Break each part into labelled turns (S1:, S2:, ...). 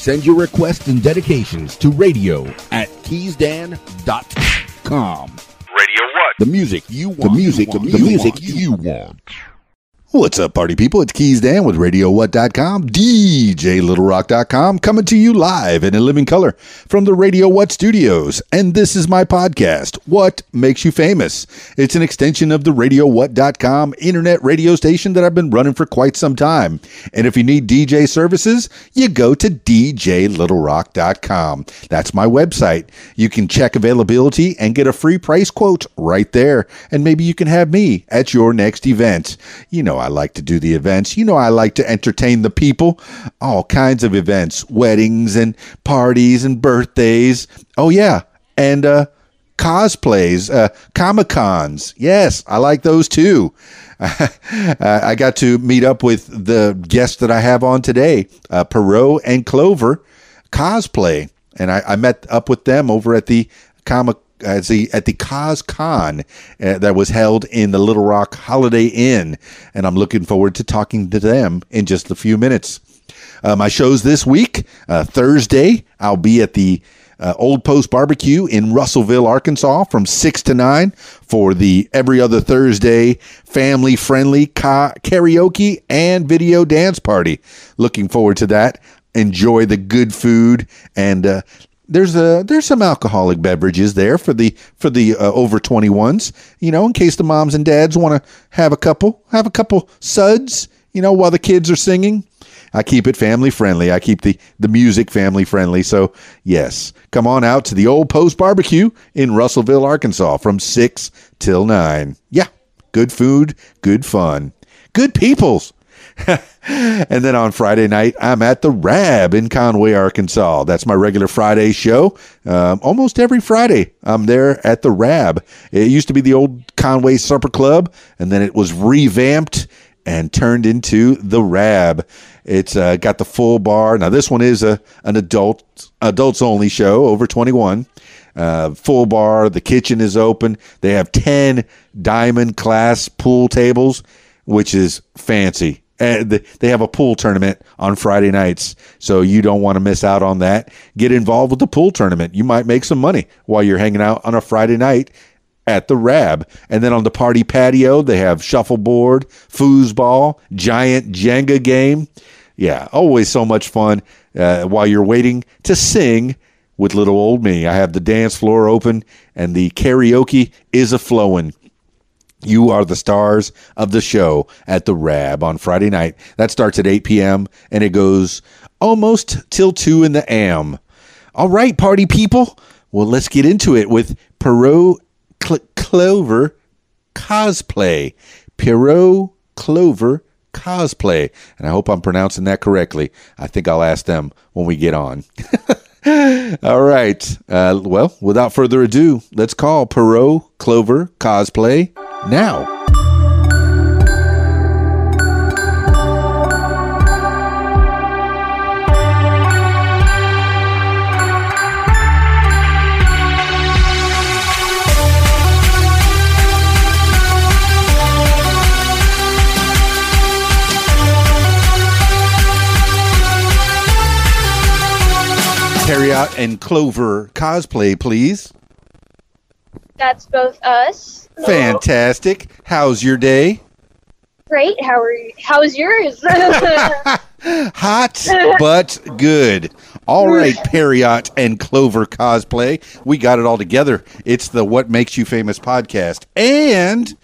S1: Send your requests and dedications to radio at keysdan.com.
S2: Radio what?
S1: The music you want. The music, the music you want.
S3: What's up, party people? It's Keys Dan with RadioWhat.com, DJLittleRock.com, coming to you live and in living color from the Radio What studios. And this is my podcast, What Makes You Famous. It's an extension of the RadioWhat.com internet radio station that I've been running for quite some time. And if you need DJ services, you go to DJLittleRock.com. That's my website. You can check availability and get a free price quote right there. And maybe you can have me at your next event. You know, I like to do the events. You know, I like to entertain the people. All kinds of events, weddings and parties and birthdays. Oh, yeah. And, uh, cosplays, uh, Comic Cons. Yes, I like those too. I got to meet up with the guests that I have on today, uh, Perot and Clover cosplay, and I, I met up with them over at the comic at the at the CosCon uh, that was held in the Little Rock Holiday Inn, and I'm looking forward to talking to them in just a few minutes. Uh, my shows this week, uh, Thursday, I'll be at the uh, Old Post Barbecue in Russellville, Arkansas, from six to nine for the every other Thursday family friendly ca- karaoke and video dance party. Looking forward to that. Enjoy the good food and uh, there's a there's some alcoholic beverages there for the for the uh, over 21s you know in case the moms and dads want to have a couple have a couple suds you know while the kids are singing I keep it family friendly. I keep the, the music family friendly. So, yes, come on out to the Old Post Barbecue in Russellville, Arkansas from 6 till 9. Yeah, good food, good fun, good peoples. and then on Friday night, I'm at the Rab in Conway, Arkansas. That's my regular Friday show. Um, almost every Friday, I'm there at the Rab. It used to be the old Conway Supper Club, and then it was revamped and turned into the Rab. It's uh, got the full bar. Now this one is a an adult adults only show over 21. Uh, full bar. The kitchen is open. They have 10 diamond class pool tables, which is fancy. They have a pool tournament on Friday nights, so you don't want to miss out on that. Get involved with the pool tournament. You might make some money while you're hanging out on a Friday night at the Rab. And then on the party patio, they have shuffleboard, foosball, giant Jenga game. Yeah, always so much fun uh, while you're waiting to sing with little old me. I have the dance floor open and the karaoke is a flowing. You are the stars of the show at the Rab on Friday night. That starts at 8 p.m. and it goes almost till 2 in the AM. All right, party people. Well, let's get into it with Perot Cl- Clover cosplay. Perot Clover cosplay. And I hope I'm pronouncing that correctly. I think I'll ask them when we get on. All right. Uh, well, without further ado, let's call Perot Clover cosplay now. Perriot and Clover cosplay, please.
S4: That's both us.
S3: Fantastic. How's your day?
S4: Great. How are you? How's yours?
S3: Hot but good. All right, Perriot and Clover cosplay. We got it all together. It's the What Makes You Famous podcast. And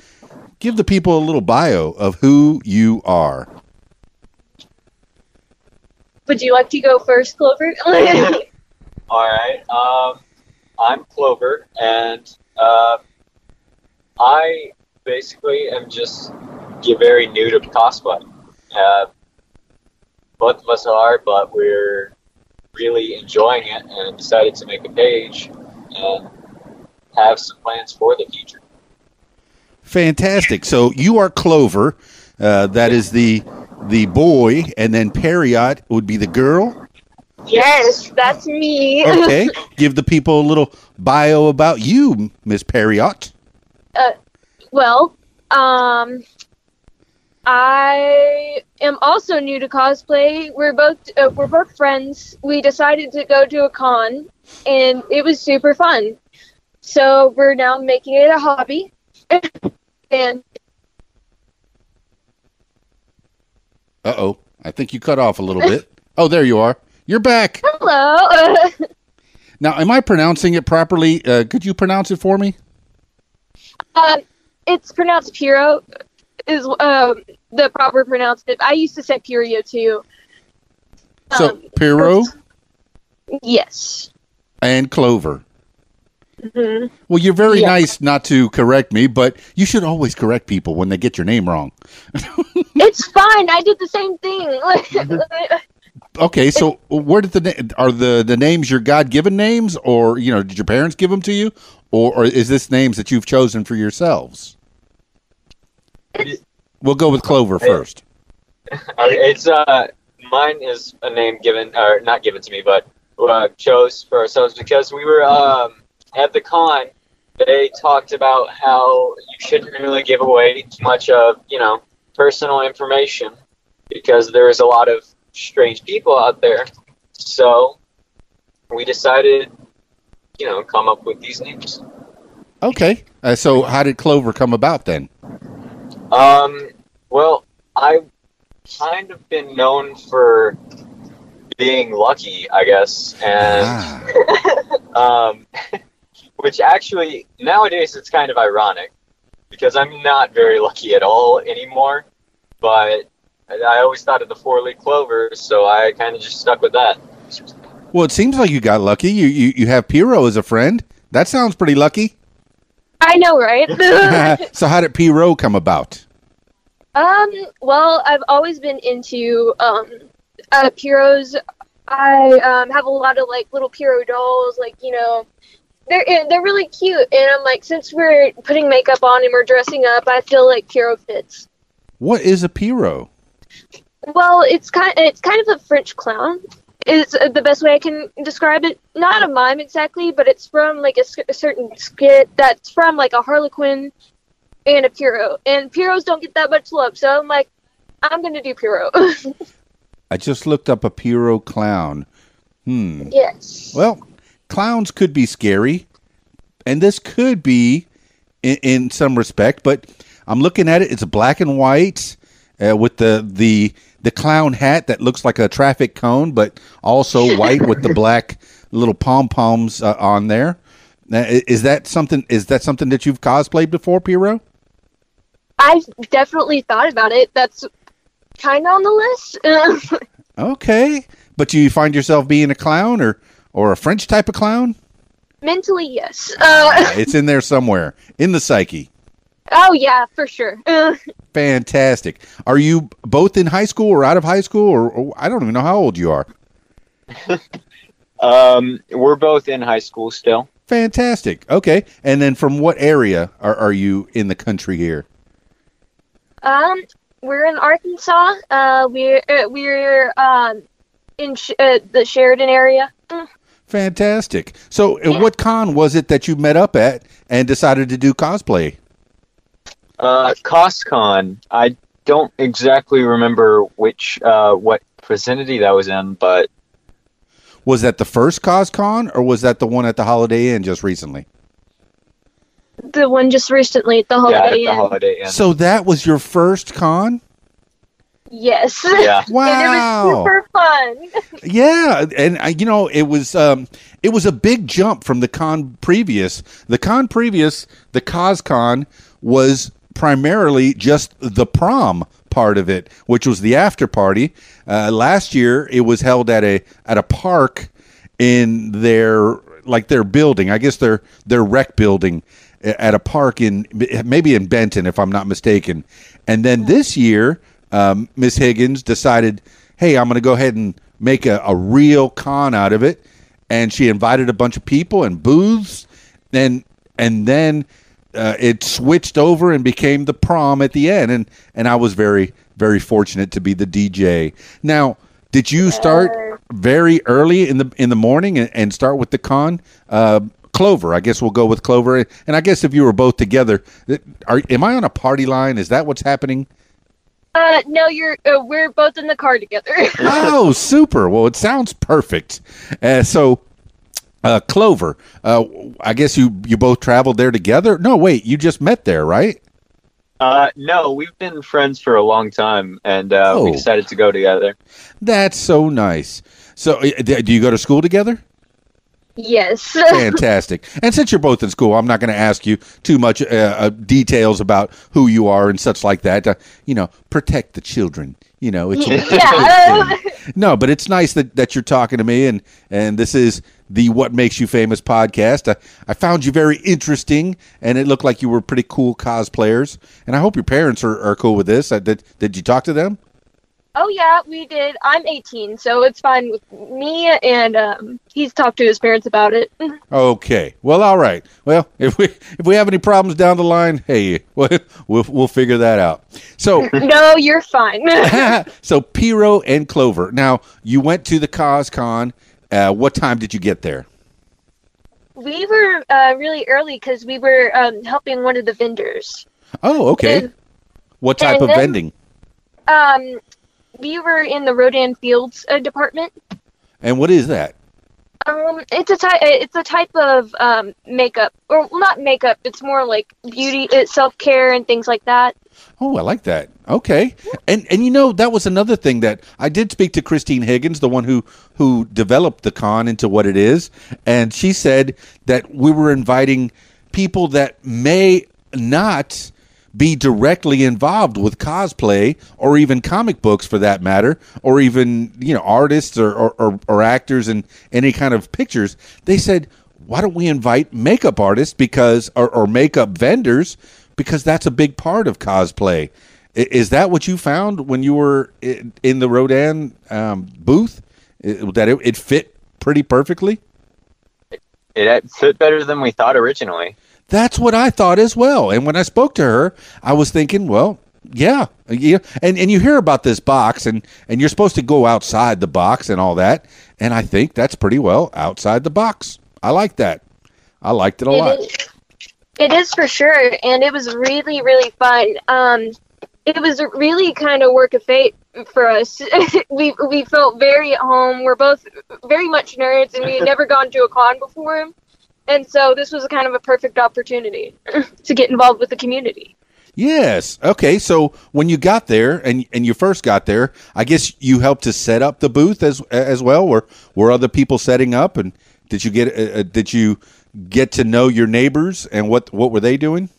S3: give the people a little bio of who you are.
S4: Would you like to go first, Clover?
S5: All right. Um, I'm Clover, and uh, I basically am just very new to cosplay. Uh, both of us are, but we're really enjoying it and decided to make a page and have some plans for the future.
S3: Fantastic. So you are Clover. Uh, that is the the boy, and then Perriot would be the girl.
S4: Yes, that's me.
S3: Okay. Give the people a little bio about you, Miss Perriot.
S4: well, um, I am also new to cosplay. We're both uh, we're both friends. We decided to go to a con, and it was super fun. So we're now making it a hobby, and
S3: Uh oh. I think you cut off a little bit. Oh, there you are. You're back.
S4: hello.
S3: Now, am I pronouncing it properly? Uh, could you pronounce it for me?
S4: um, it's pronounced Piro, Is um, the proper pronouncement? I used to say Purio too.
S3: So,
S4: Um,
S3: Piro
S4: Yes.
S3: and Clover.
S4: hmm
S3: Well, you're very
S4: Yeah.
S3: nice not to correct me, but you should always correct people when they get your name wrong.
S4: It's fine. I did the same thing.
S3: Okay, so where did the na- are the the names your God given names, or you know, did your parents give them to you, or, or is this names that you've chosen for yourselves? We'll go with Clover first.
S5: It's uh, mine is a name given or not given to me, but uh, chose for ourselves because we were um at the con. They talked about how you shouldn't really give away too much of you know personal information because there is a lot of strange people out there. So we decided, you know, come up with these names.
S3: Okay, uh, so how did Clover come about then?
S5: Um, well, I've kind of been known for being lucky, I guess, and
S3: Ah,
S5: um, which actually nowadays it's kind of ironic because I'm not very lucky at all anymore. But I always thought of the four-leaf clover, so I kind of just stuck with that.
S3: well, it seems like you got lucky. You you you have Perriot as a friend. That sounds pretty lucky.
S4: I know, right?
S3: so how did Perriot come about?
S4: Um, well, I've always been into um uh Pierrots. I um have a lot of like little Pierrot dolls, like, you know, they're they're really cute and I'm like since we're putting makeup on and we're dressing up, I feel like Pierrot fits.
S3: What is a Pierrot?
S4: Well, it's kind it's kind of a French clown. Is the best way I can describe it. Not a mime exactly, but it's from like a certain skit that's from like a Harlequin and a Pierrot. And Pierrots don't get that much love, so I'm like, I'm gonna do Pierrot.
S3: I just looked up a Pierrot clown. Hmm.
S4: yes.
S3: Well, clowns could be scary, and this could be in, in some respect. But I'm looking at it; it's black and white uh, with the the the clown hat that looks like a traffic cone, but also white with the black little pom poms uh, on there. Now, Is that something? Is that something that you've cosplayed before, Perriot?
S4: I've definitely thought about it. That's kind of on the list.
S3: Okay, but do you find yourself being a clown or or a French type of clown?
S4: Mentally, yes. Uh,
S3: It's in there somewhere in the psyche.
S4: Oh yeah, for sure.
S3: Fantastic. Are you both in high school or out of high school, or, or I don't even know how old you are?
S5: Um, we're both in high school still.
S3: Fantastic. Okay, and then from what area are, are you in the country here?
S4: Um, we're in Arkansas. Uh, we're uh, we're um in sh- uh, the Sheridan area. Mm.
S3: Fantastic. So, uh, what con was it that you met up at and decided to do cosplay?
S5: Uh, CosCon. I don't exactly remember which uh what vicinity that was in, but
S3: Was that the first CosCon, or was that the one at the Holiday Inn just recently?
S4: The one just recently at the
S5: yeah,
S4: Holiday
S5: at the
S4: Inn.
S5: Holiday Inn.
S3: So that was your first con?
S4: yes.
S5: yeah.
S3: Wow.
S4: and it was super fun.
S3: Yeah, and uh, you know it was um, it was a big jump from the con previous. The con previous, the CosCon, was primarily just the prom part of it, which was the after party. Uh, last year, it was held at a at a park in their like their building. I guess their their rec building at a park in maybe in Benton, if I'm not mistaken. And then this year, um, Miss Higgins decided, hey, I'm going to go ahead and make a, a real con out of it. And she invited a bunch of people and booths, and and then uh, it switched over and became the prom at the end. And and I was very very fortunate to be the DJ. Now, did you start very early in the in the morning and, and start with the con? Uh, Clover, I guess we'll go with Clover. And I guess if you were both together, are am I on a party line? Is that what's happening?
S4: Uh, no, you're. Uh, we're both in the car together.
S3: oh, super. Well, it sounds perfect. Uh, so, uh, Clover, uh, I guess you you both traveled there together. No, wait, you just met there, right?
S5: Uh, no, we've been friends for a long time, and uh,
S3: Oh.
S5: we decided to go together.
S3: That's so nice. So, uh, do you go to school together?
S4: yes.
S3: Fantastic. and since you're both in school, I'm not going to ask you too much uh, uh, details about who you are and such like that. Uh, you know, protect the children. You know, it's
S4: yeah.
S3: no, but it's nice that, that you're talking to me, and and this is the What Makes You Famous podcast. I, I found you very interesting, and it looked like you were pretty cool cosplayers. And I hope your parents are, are cool with this. Uh, did did you talk to them?
S4: Oh yeah, we did. I'm 18, so it's fine with me. And um, he's talked to his parents about it.
S3: Okay. Well, all right. Well, if we if we have any problems down the line, hey, we'll we'll, we'll figure that out. So
S4: no, you're fine.
S3: so Perriot and Clover. Now you went to the CosCon. Uh, what time did you get there?
S4: we were uh, really early because we were um, helping one of the vendors.
S3: Oh, okay.
S4: And-
S3: What type of
S4: then-
S3: vending?
S4: Um, we were in the Rodan Fields uh, department.
S3: And what is that?
S4: Um, it's a type. It's a type of um, makeup, or well, not makeup. It's more like beauty, uh, self care, and things like that.
S3: Oh, I like that. Okay, and and you know that was another thing that I did speak to Christine Higgins, the one who who developed the con into what it is, and she said that we were inviting people that may not be directly involved with cosplay or even comic books for that matter or even you know artists or or, or, or actors and any kind of pictures they said why don't we invite makeup artists because or, or makeup vendors because that's a big part of cosplay. Is that what you found when you were in the rodan um, booth? That it, it fit pretty perfectly?
S5: It fit better than we thought originally.
S3: That's what I thought as well. And when I spoke to her, I was thinking, well, yeah, yeah. And and you hear about this box, and and you're supposed to go outside the box and all that. And I think that's pretty well outside the box. I like that. I liked it a lot.
S4: It is, it is for sure, and it was really, really fun. Um, it was really kind of work of fate for us. we we felt very at home. We're both very much nerds, and we had never gone to a con before, and so this was a kind of a perfect opportunity to get involved with the community.
S3: Yes. Okay. So when you got there, and and you first got there, I guess you helped to set up the booth as as well. Were were other people setting up, and did you get uh, uh, did you get to know your neighbors and what what were they doing?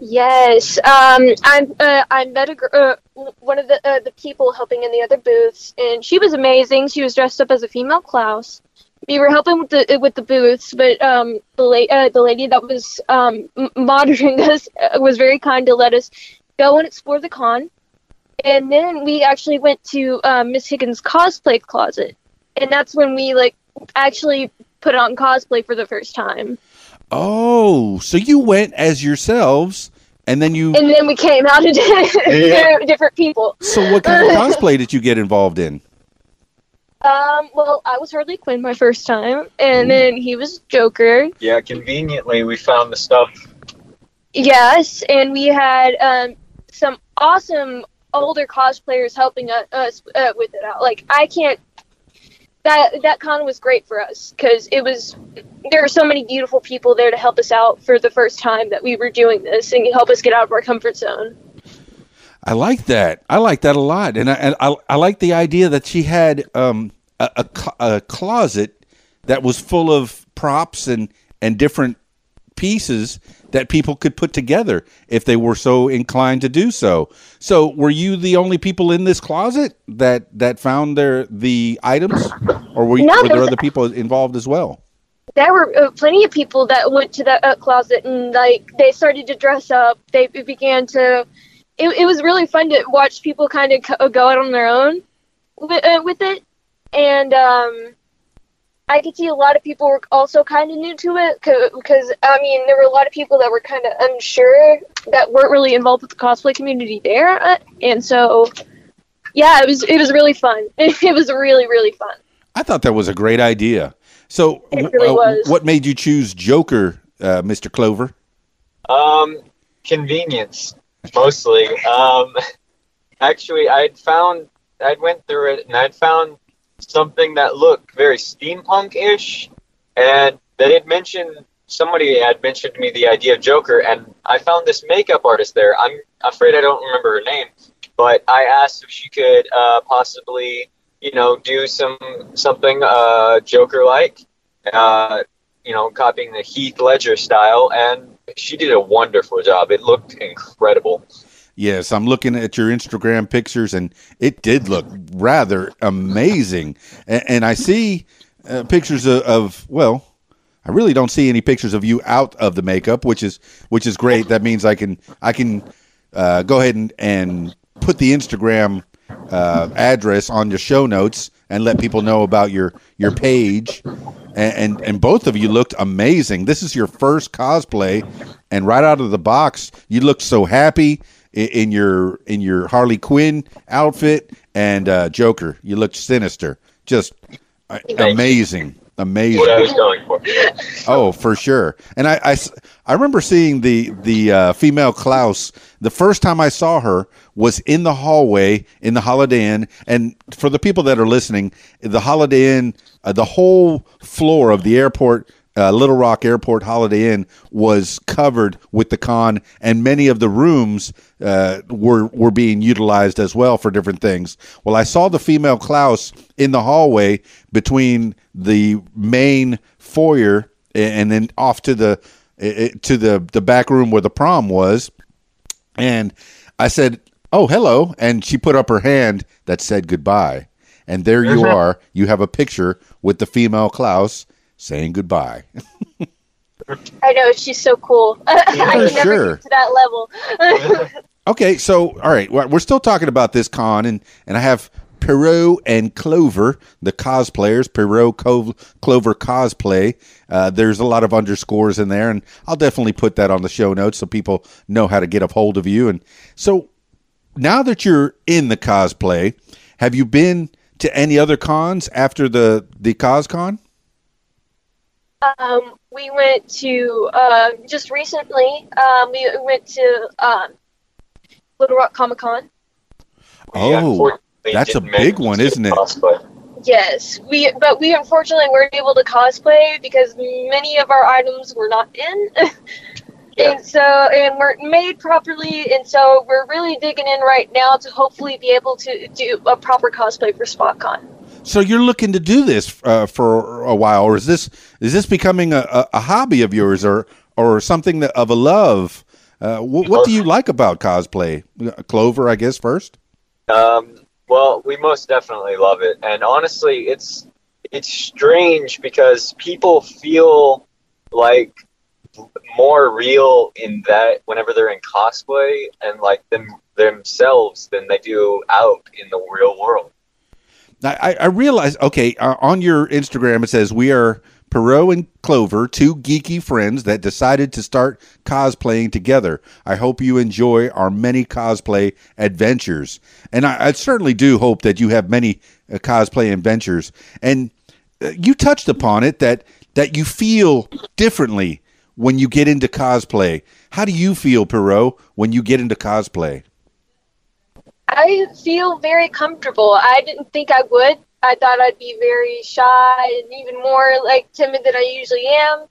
S4: Yes, um, I'm. Uh, I met a uh, one of the uh, the people helping in the other booths, and she was amazing. She was dressed up as a female Klaus. We were helping with the with the booths, but um, the la- uh, the lady that was um, m- monitoring us uh, was very kind to let us go and explore the con. And then we actually went to um, Miss Higgins' cosplay closet, and that's when we like actually put on cosplay for the first time.
S3: Oh, so you went as yourselves, and then you.
S4: And then we came out as different people.
S3: So what kind of cosplay did you get involved in?
S4: Um, well, I was Harley Quinn my first time, and then he was Joker.
S5: Yeah, conveniently we found the stuff.
S4: Yes, and we had um, some awesome older cosplayers helping us, us uh, with it out. Like I can't. That that con was great for us because it was there were so many beautiful people there to help us out for the first time that we were doing this and help us get out of our comfort zone.
S3: I like that. I like that a lot, and I and I, I like the idea that she had um, a, a a closet that was full of props and and different pieces that people could put together if they were so inclined to do so. So, were you the only people in this closet that that found their the items, or were, you,
S4: No,
S3: were there other people involved as well?
S4: there were uh, plenty of people that went to that uh, closet and like they started to dress up they began to it, it was really fun to watch people kind of co- go out on their own with, uh, with it and um i could see a lot of people were also kind of new to it because i mean there were a lot of people that were kind of unsure that weren't really involved with the cosplay community there uh, and so yeah it was it was really fun it was really really fun
S3: I thought that was a great idea. So,
S4: really
S3: uh, what made you choose Joker, uh, Mr. Clover?
S5: Um, convenience mostly. Um, actually, I'd found, I'd went through it, and I'd found something that looked very steampunk-ish, and they had mentioned somebody had mentioned to me the idea of Joker, and I found this makeup artist there. I'm afraid I don't remember her name, but I asked if she could uh, possibly, you know, do some something uh, Joker-like, uh, you know, copying the Heath Ledger style, and she did a wonderful job. It looked incredible.
S3: Yes, I'm looking at your Instagram pictures, and it did look rather amazing. And, and I see uh, pictures of, of well, I really don't see any pictures of you out of the makeup, which is which is great. That means I can I can uh, go ahead and, and put the Instagram uh, address on your show notes and let people know about your your page. And, and and both of you looked amazing. This is your first cosplay, and right out of the box, you looked so happy in, in your in your Harley Quinn outfit and uh, Joker. You looked sinister, just uh, amazing. Amazing.
S5: What I was going for.
S3: Oh, for sure. And I, I, I remember seeing the the uh, female Klaus. The first time I saw her was in the hallway in the Holiday Inn. And for the people that are listening, the Holiday Inn, uh, the whole floor of the airport. Uh, Little Rock Airport Holiday Inn was covered with the con, and many of the rooms uh, were were being utilized as well for different things. Well, I saw the female Klaus in the hallway between the main foyer and then off to the to the the back room where the prom was. And i said oh hello and she put up her hand that said goodbye. And there you are. You have a picture with the female klaus saying goodbye
S4: I know she's so cool. I can never
S3: sure.
S4: get to that level.
S3: Okay, so all right, we're we're still talking about this con, and and I have Perot and Clover, the cosplayers, Perot Co- Clover cosplay. Uh, there's a lot of underscores in there, and I'll definitely put that on the show notes so people know how to get a hold of you. And so now that you're in the cosplay, have you been to any other cons after the the CosCon?
S4: Um, we went to uh, just recently. Um, we went to um, Little Rock Comic Con.
S3: Oh,
S5: unfortunately
S3: that's a big one, isn't it?
S5: cosplay.
S4: Yes, we but we unfortunately weren't able to cosplay because many of our items were not in.
S5: Yeah.
S4: And so, and weren't made properly, and so we're really digging in right now to hopefully be able to do a proper cosplay for SpotCon.
S3: So you're looking to do this uh, for a while, or is this is this becoming a, a, a hobby of yours, or or something that, of a love? Uh, wh- what do you like about cosplay, Clover? I guess first.
S5: Um, well, we most definitely love it, and honestly, it's it's strange because people feel like more real in that whenever they're in cosplay and like them themselves than they do out in the real world.
S3: I, I realize. Okay, uh, on your Instagram it says we are Perot and Clover, two geeky friends that decided to start cosplaying together. I hope you enjoy our many cosplay adventures, and I, I certainly do hope that you have many uh, cosplay adventures. And uh, you touched upon it that that you feel differently when you get into cosplay. How do you feel, Perot, when you get into cosplay?
S4: I feel very comfortable. I didn't think I would. I thought I'd be very shy and even more like timid than I usually am.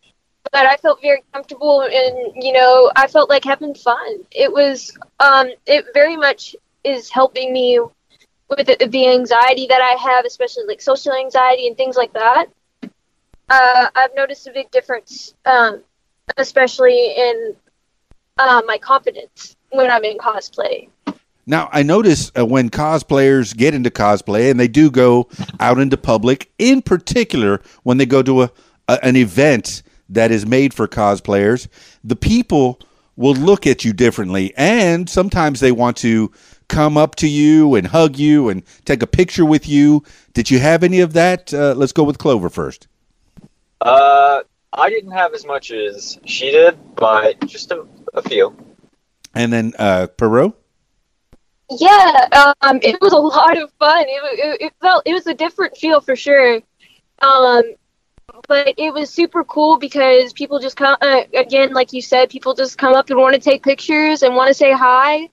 S4: But I felt very comfortable and you know, I felt like having fun. It was um it very much is helping me with the, the anxiety that I have, especially like social anxiety and things like that. Uh, I've noticed a big difference, um, especially in uh, my confidence when I'm in cosplay.
S3: Now, I notice uh, when cosplayers get into cosplay and they do go out into public, in particular when they go to a, a an event that is made for cosplayers, the people will look at you differently and sometimes they want to come up to you and hug you and take a picture with you. Did you have any of that? Uh, let's go with Clover first.
S5: Uh, I didn't have as much as she did, but just a, a few.
S3: And then uh, Perot?
S4: Yeah, um, it was a lot of fun. It, it, it felt it was a different feel for sure. Um, but it was super cool because people just come uh, again, like you said, people just come up and want to take pictures and want to say hi.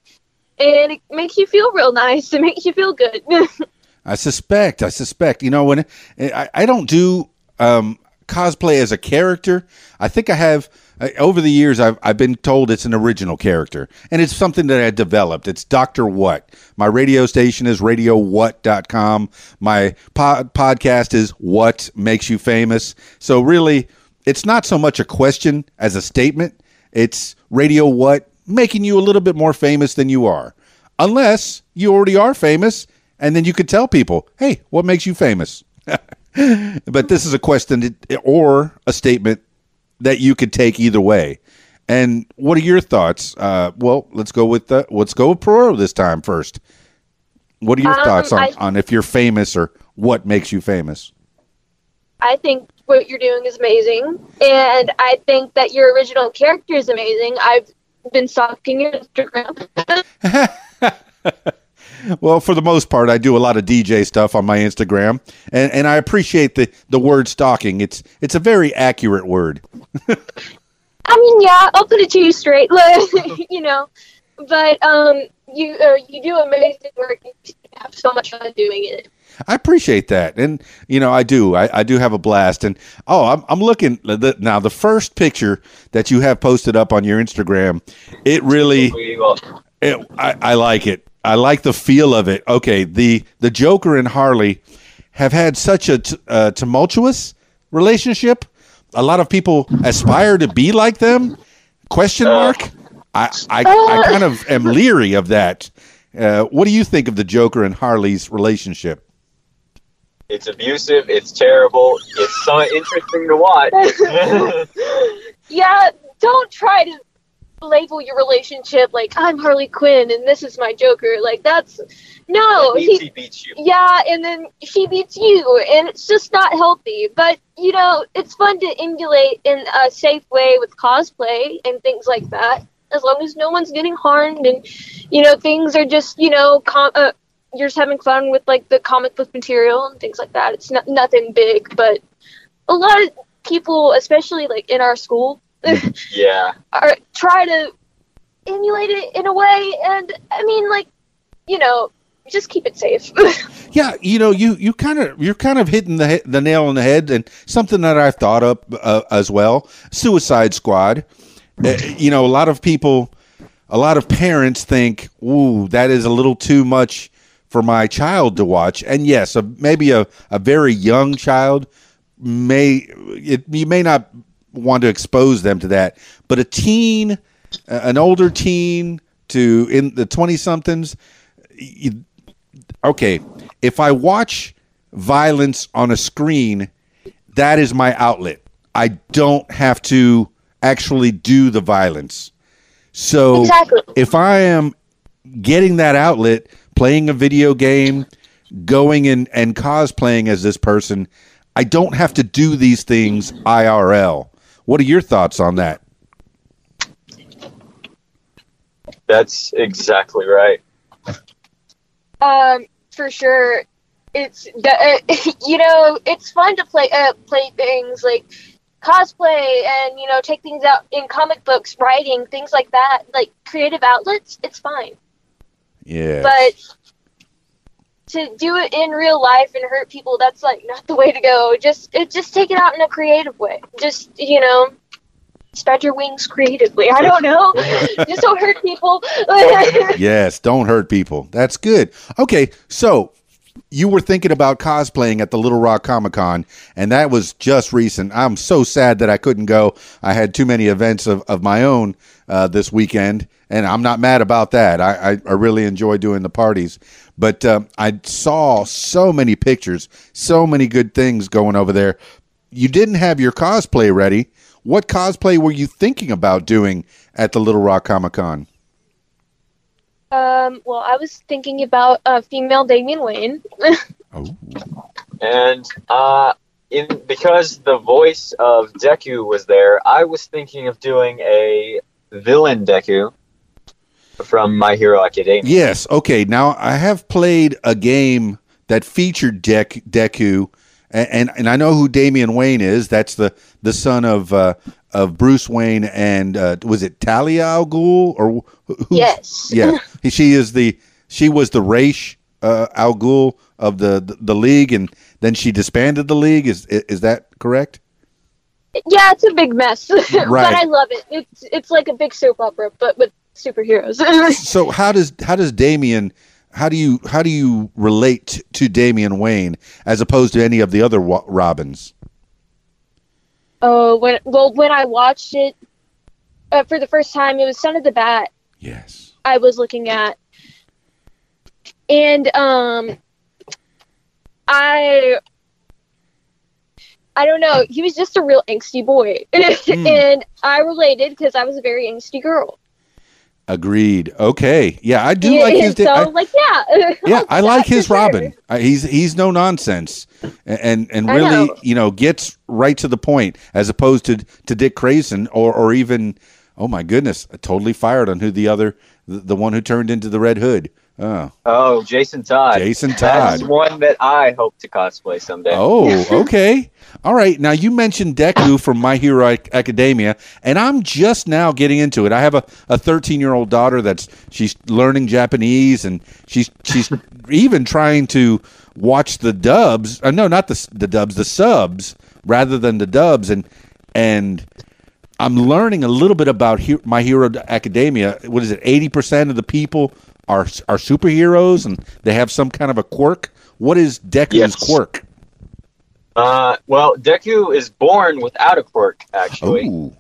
S4: and it makes you feel real nice. It makes you feel good.
S3: I suspect. I suspect. You know, when I, I don't do um, cosplay as a character, I think I have. Uh, Over the years, I've, I've been told it's an original character, and it's something that I developed. It's Doctor What. My radio station is radiowhat.com. My pod, podcast is What Makes You Famous. So, really, it's not so much a question as a statement. It's Radio What making you a little bit more famous than you are. Unless you already are famous, and then you could tell people, hey, what makes you famous? but this is a question or a statement that you could take either way. And what are your thoughts? Uh, well, let's go with the, let's go with Peroro this time first. What are your
S4: Um,
S3: thoughts on,
S4: I-
S3: on if you're famous or what makes you famous?
S4: I think what you're doing is amazing, and I think that your original character is amazing. I've been stalking your Instagram.
S3: Well, for the most part, I do a lot of DJ stuff on my Instagram, and, and I appreciate the, the word stalking. It's it's a very accurate word.
S4: I mean, yeah, I'll put it to you straight, like, you know. But um, you uh, you do amazing work. You have so much fun doing it.
S3: I appreciate that, and you know I do. I, I do have a blast, and oh, I'm I'm looking the, now. The first picture that you have posted up on your Instagram, it really it, I, I like it. I like the feel of it. Okay, the the Joker and Harley have had such a t- uh, tumultuous relationship. A lot of people aspire to be like them. Question mark. I I, I kind of am leery of that. Uh, what do you think of the Joker and Harley's relationship?
S5: It's abusive. It's terrible. It's so interesting to watch.
S4: Yeah, don't try to label your relationship like I'm Harley Quinn and this is my Joker. Like that's no. He,
S5: he beats you.
S4: yeah, and then she beats you, and it's just not healthy. But you know, it's fun to emulate in a safe way with cosplay and things like that. As long as no one's getting harmed, and you know, things are just you know, com- uh, you're just having fun with like the comic book material and things like that. It's not nothing big, but a lot of people, especially like in our school,
S5: Yeah.
S4: are try to emulate it in a way. And I mean, like, you know, just keep it safe.
S3: Yeah, you know, you you kind of you're kind of hitting the the nail on the head, and something that I've thought up uh, as well. Suicide Squad. Uh, you know, a lot of people, a lot of parents think, "Ooh, that is a little too much for my child to watch." And yes, a, maybe a a very young child may it, you may not want to expose them to that, but a teen, an older teen to in the twenty somethings. Okay, if I watch violence on a screen, that is my outlet. I don't have to actually do the violence. So
S4: Exactly.
S3: if I am getting that outlet, playing a video game, going and, and cosplaying as this person, I don't have to do these things IRL. What are your thoughts on that?
S5: That's exactly right.
S4: um, for sure. It's uh, you know it's fun to play uh, play things like cosplay and you know take things out in comic books, writing things like that, like creative outlets. It's fine,
S3: Yeah.
S4: but to do it in real life and hurt people, that's like not the way to go. Just it, just take it out in a creative way. Just you know. Spread your wings creatively. I don't know. Just don't hurt people.
S3: yes, don't hurt people. That's good. Okay, so you were thinking about cosplaying at the Little Rock Comic Con, and that was just recent. I'm so sad that I couldn't go. I had too many events of, of my own uh, this weekend, and I'm not mad about that. I, I, I really enjoy doing the parties. But um, I saw so many pictures, so many good things going over there. You didn't have your cosplay ready. What cosplay were you thinking about doing at the Little Rock Comic Con?
S4: Um, well, I was thinking about uh, female Damian Wayne.
S3: Oh.
S5: And uh, in because the voice of Deku was there, I was thinking of doing a villain Deku from My Hero Academia.
S3: Yes. Okay. Now I have played a game that featured Dek- Deku and and, and I know who Damian Wayne is. That's the the son of uh, of Bruce Wayne and uh, was it Talia al Ghul or who?
S4: Yes.
S3: Yeah, she is the she was the Ra's uh, al Ghul of the, the the league, and then she disbanded the league. Is is that correct?
S4: Yeah, it's a big mess,
S3: Right.
S4: but I love it. It's it's like a big soap opera, but with superheroes.
S3: So how does how does Damian how do you how do you relate to Damian Wayne as opposed to any of the other wa- Robins?
S4: Oh, when well, when I watched it uh, for the first time, it was Son of the Bat.
S3: Yes.
S4: I was looking at, and um, I. I don't know. He was just a real angsty boy, and I related because I was a very angsty girl.
S3: Agreed. Okay. Yeah, I do
S4: Yeah,
S3: like his.
S4: so
S3: I-
S4: like yeah,
S3: yeah, I like
S4: for
S3: his
S4: sure.
S3: Robin. Uh, he's he's no nonsense, and and, and really
S4: know.
S3: you know gets right to the point as opposed to to Dick Grayson or or even oh my goodness, totally fired on who the other the, the one who turned into the Red Hood. Oh,
S5: Oh, Jason Todd.
S3: Jason
S5: That's
S3: Todd.
S5: one that I hope to cosplay someday.
S3: Oh, okay. All right. Now you mentioned Deku from My Hero Ac- Academia, and I'm just now getting into it. I have a, a 13 year old daughter that's she's learning Japanese, and she's she's even trying to watch the dubs. Uh, no, not the the dubs, the subs rather than the dubs, and and. I'm learning a little bit about He- My Hero Academia. What is it? Eighty percent of the people are are superheroes, and they have some kind of a quirk. What is Deku's
S5: Yes.
S3: quirk?
S5: Uh, well, Deku is born without a quirk, actually,
S3: Ooh.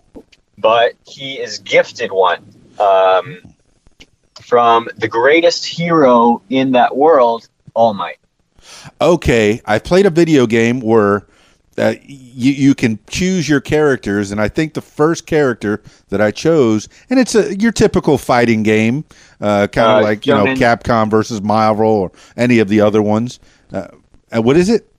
S5: but he is gifted one um, from the greatest hero in that world, All Might.
S3: Okay, I played a video game where uh, you you can choose your characters, and I think the first character that I chose, and it's a your typical fighting game, uh, kind of
S5: Uh,
S3: like you know
S5: Shonen.
S3: Capcom versus Marvel or any of the other ones. Uh, uh, what is it?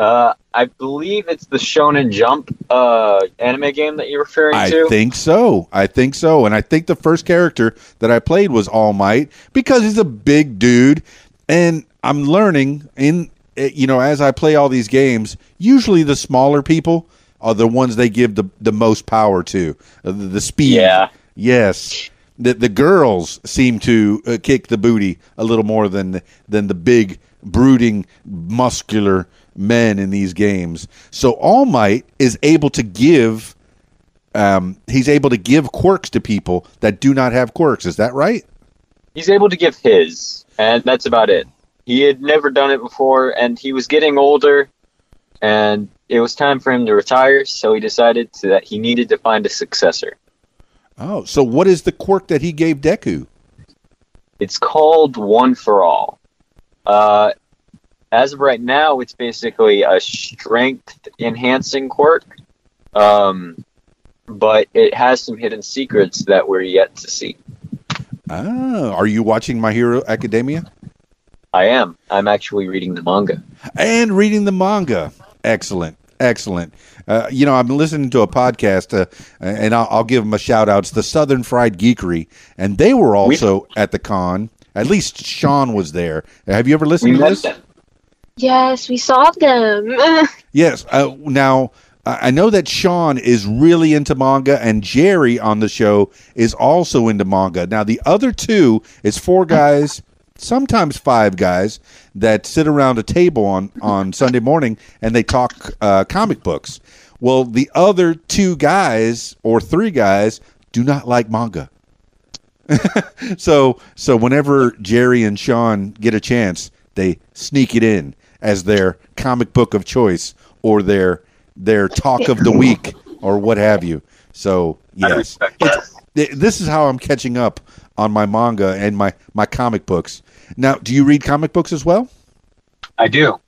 S5: Uh, I believe it's the Shonen Jump uh, anime game that you're referring
S3: I
S5: to.
S3: I think so. I think so. And I think the first character that I played was All Might because he's a big dude. And I'm learning in, eh, you know, as I play all these games, usually the smaller people are the ones they give the, the most power to. Uh, the, the speed.
S5: Yeah.
S3: Yes. The, the girls seem to uh, kick the booty a little more than than the big brooding muscular men in these games. So All Might is able to give um, he's able to give quirks to people that do not have quirks. Is that right?
S5: He's able to give his, and that's about it. He had never done it before, and he was getting older, and it was time for him to retire, so he decided to, that he needed to find a successor.
S3: Oh, so what is the quirk that he gave Deku?
S5: It's called One for All. Uh, as of right now, it's basically a strength enhancing quirk, um, but it has some hidden secrets that we're yet to see.
S3: Ah, are you watching My Hero Academia
S5: I am. I'm actually reading the manga.
S3: and reading the manga? Excellent, excellent. Uh, you know, I'm listening to a podcast, uh, and I'll, I'll give them a shout out. It's the Southern Fried Geekery, and they were also at the con. At least Sean was there. Have you ever listened to this?
S5: them.
S4: Yes, we saw them.
S3: Yes. Uh, now, I know that Sean is really into manga, and Jerry on the show is also into manga. Now, the other two is four guys, sometimes five guys, that sit around a table on, on Sunday morning and they talk uh, comic books. Well, the other two guys or three guys do not like manga. so so whenever Jerry and Sean get a chance, they sneak it in as their comic book of choice or their their talk of the week or what have you. So yes,
S5: respect
S3: It's-
S5: that.
S3: th- this is how I'm catching up on my manga and my my comic books. Now, do you read comic books as well?
S5: I do.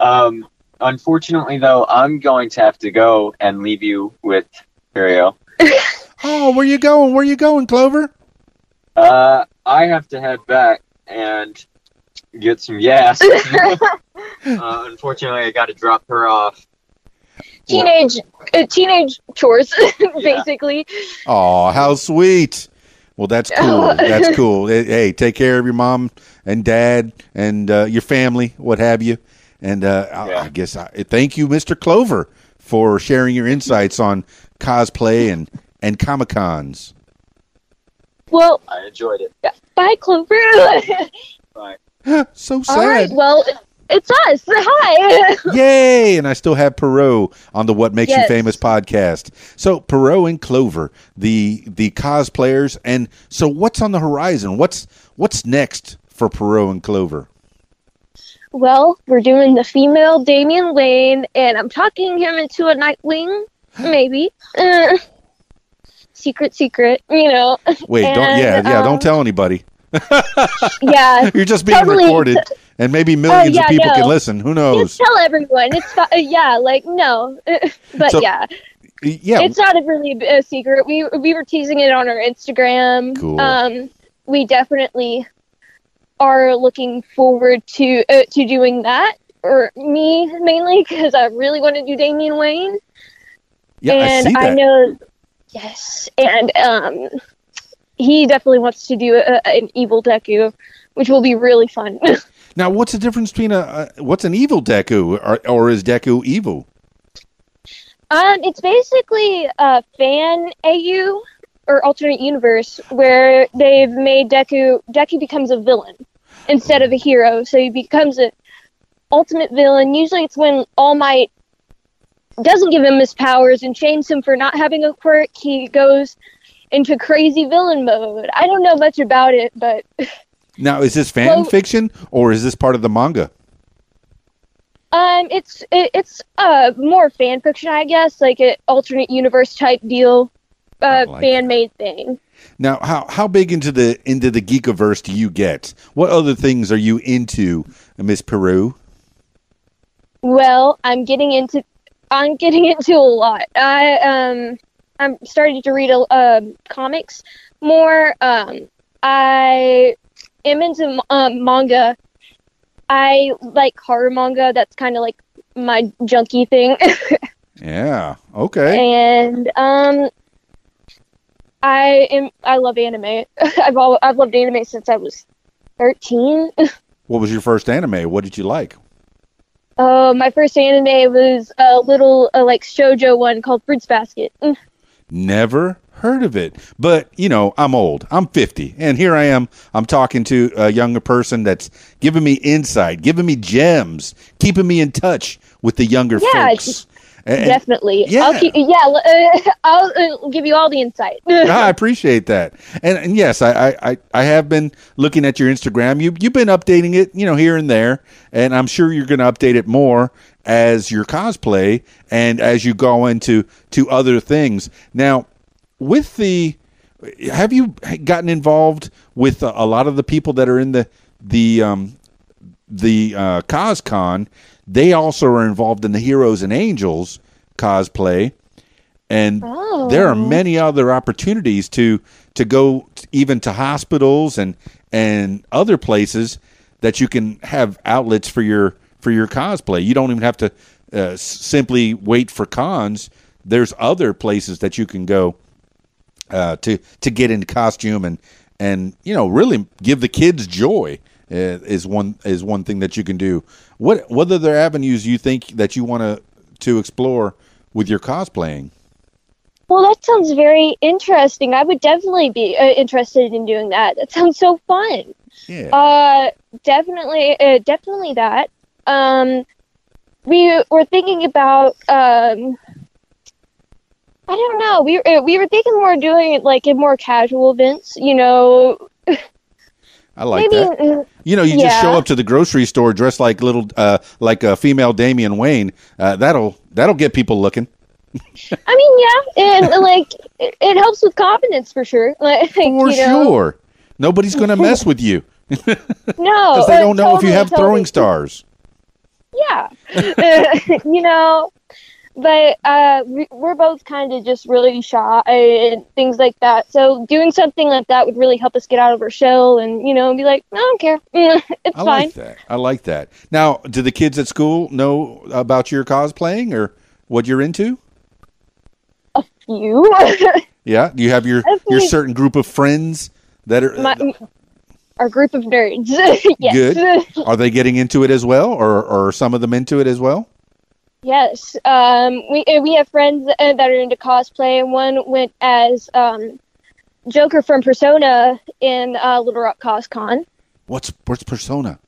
S5: um, unfortunately, though, I'm going to have to go and leave you with Curio.
S3: Oh, where you going? Where you going, Clover?
S5: Uh, I have to head back and get some gas. uh, unfortunately, I got to drop her off.
S4: teenage, uh, teenage chores, basically.
S3: Oh, how sweet. Well, that's cool. That's cool. Hey, Hey, take care of your mom and dad and uh, your family, what have you. And uh, I,
S5: Yeah.
S3: I guess I thank you, Mr. Clover, for sharing your insights on cosplay and and comic cons.
S4: Well,
S5: I enjoyed it.
S4: bye, Clover.
S5: Bye.
S3: so sad.
S4: All right. Well, it's us. Hi.
S3: Yay! And I still have Perot on the What Makes You Famous podcast. So Perot and Clover, the the cosplayers, and so what's on the horizon? What's what's next for Perot and Clover?
S4: well, we're doing the female Damian Wayne, and I'm talking him into a Nightwing, maybe. Uh, secret, secret. You know.
S3: Wait, don't
S4: And,
S3: yeah, yeah,
S4: um,
S3: don't tell anybody.
S4: Yeah.
S3: You're just being
S4: totally.
S3: recorded, and maybe millions
S4: yeah,
S3: of people
S4: no.
S3: can listen. Who
S4: Just
S3: knows?
S4: tell everyone. It's fi- uh, yeah, like no, but
S3: So-
S4: yeah,
S3: Yeah,
S4: it's not a really a secret. We we were teasing it on our Instagram.
S3: Cool.
S4: Um, we definitely are looking forward to uh, to doing that, or me mainly because I really want to do Damian Wayne,
S3: yeah, I
S4: and
S3: see that.
S4: know, yes, and um, he definitely wants to do a, an evil Deku, which will be really fun.
S3: Now, what's the difference between a, a what's an evil Deku, or, or is Deku evil?
S4: Um, it's basically a fan AU or alternate universe where they've made Deku Deku becomes a villain instead of a hero, so he becomes a ultimate villain. Usually, it's when All Might doesn't give him his powers and shames him for not having a quirk. He goes into crazy villain mode. I don't know much about it, but
S3: Now, is this fan
S4: Well-
S3: fiction or is this part of the manga?
S4: um, it's it, it's uh more fan fiction, I guess, like an alternate universe type deal, uh,
S3: like
S4: fan made thing.
S3: Now, how how big into the into the geekiverse do you get? What other things are you into, Miss Perriot?
S4: Well, I'm getting into I'm getting into a lot. I um I'm starting to read a um comics more. Um, I am into um, manga. I like horror manga. That's kind of like my junkie thing.
S3: Yeah. Okay.
S4: and um, I am I love anime. I've al- I've loved anime since I was thirteen.
S3: What was your first anime? What did you like?
S4: Uh, my first anime was a little uh, like shojo one called Fruits Basket.
S3: Never heard of it. But, you know, I'm old. I'm 50. And here I am. I'm talking to a younger person that's giving me insight, giving me gems, keeping me in touch with the younger
S4: Yeah,
S3: folks. And-
S4: Definitely.
S3: yeah.
S4: I'll keep, yeah, uh, I'll uh, give you all the insight.
S3: I appreciate that, and, and yes, I, I- I, I have been looking at your Instagram. You you've been updating it, you know, here and there, and I'm sure you're going to update it more as your cosplay and as you go into to other things. Now, with the, have you gotten involved with a, a lot of the people that are in the the um, the uh, CosCon? They also are involved in the Heroes and Angels cosplay and
S4: Oh.
S3: there are many other opportunities to to go even to hospitals and and other places that you can have outlets for your for your cosplay. You don't even have to uh, simply wait for cons. There's other places that you can go uh, to to get into costume and and you know really give the kids joy uh, is one is one thing that you can do. What what other avenues you think that you want to to explore with your cosplaying?
S4: well, that sounds very interesting. I would definitely be uh, interested in doing that. That sounds so fun.
S3: Yeah.
S4: Uh, definitely, uh, definitely that. Um, we were thinking about. Um, I don't know. We uh, we were thinking more doing it like in more casual events. You know,
S3: I like
S4: maybe.
S3: that. You know, you just show up to the grocery store dressed like little, uh, like a female Damian Wayne. Uh, that'll that'll get people looking.
S4: I mean, yeah, and like it, it helps with confidence for sure. Like,
S3: For
S4: you know,
S3: sure, nobody's gonna mess with you
S4: no,
S3: because they don't know if you
S4: totally,
S3: have
S4: totally.
S3: throwing stars.
S4: Yeah, you know, but uh, we, we're both kind of just really shy and things like that. So doing something like that would really help us get out of our shell and you know be like, I don't care, it's fine.
S3: I
S4: fine.
S3: like that. I like that. Now, do the kids at school know about your cosplaying or what you're into?
S4: You,
S3: Yeah, do you have your your certain group of friends that are
S4: my our group of nerds. yes.
S3: Good. Are they getting into it as well, or, or are some of them into it as well?
S4: Yes. Um, we uh, we have friends uh, that are into cosplay, one went as um, Joker from Persona in uh, Little Rock CosCon.
S3: What's what's Persona?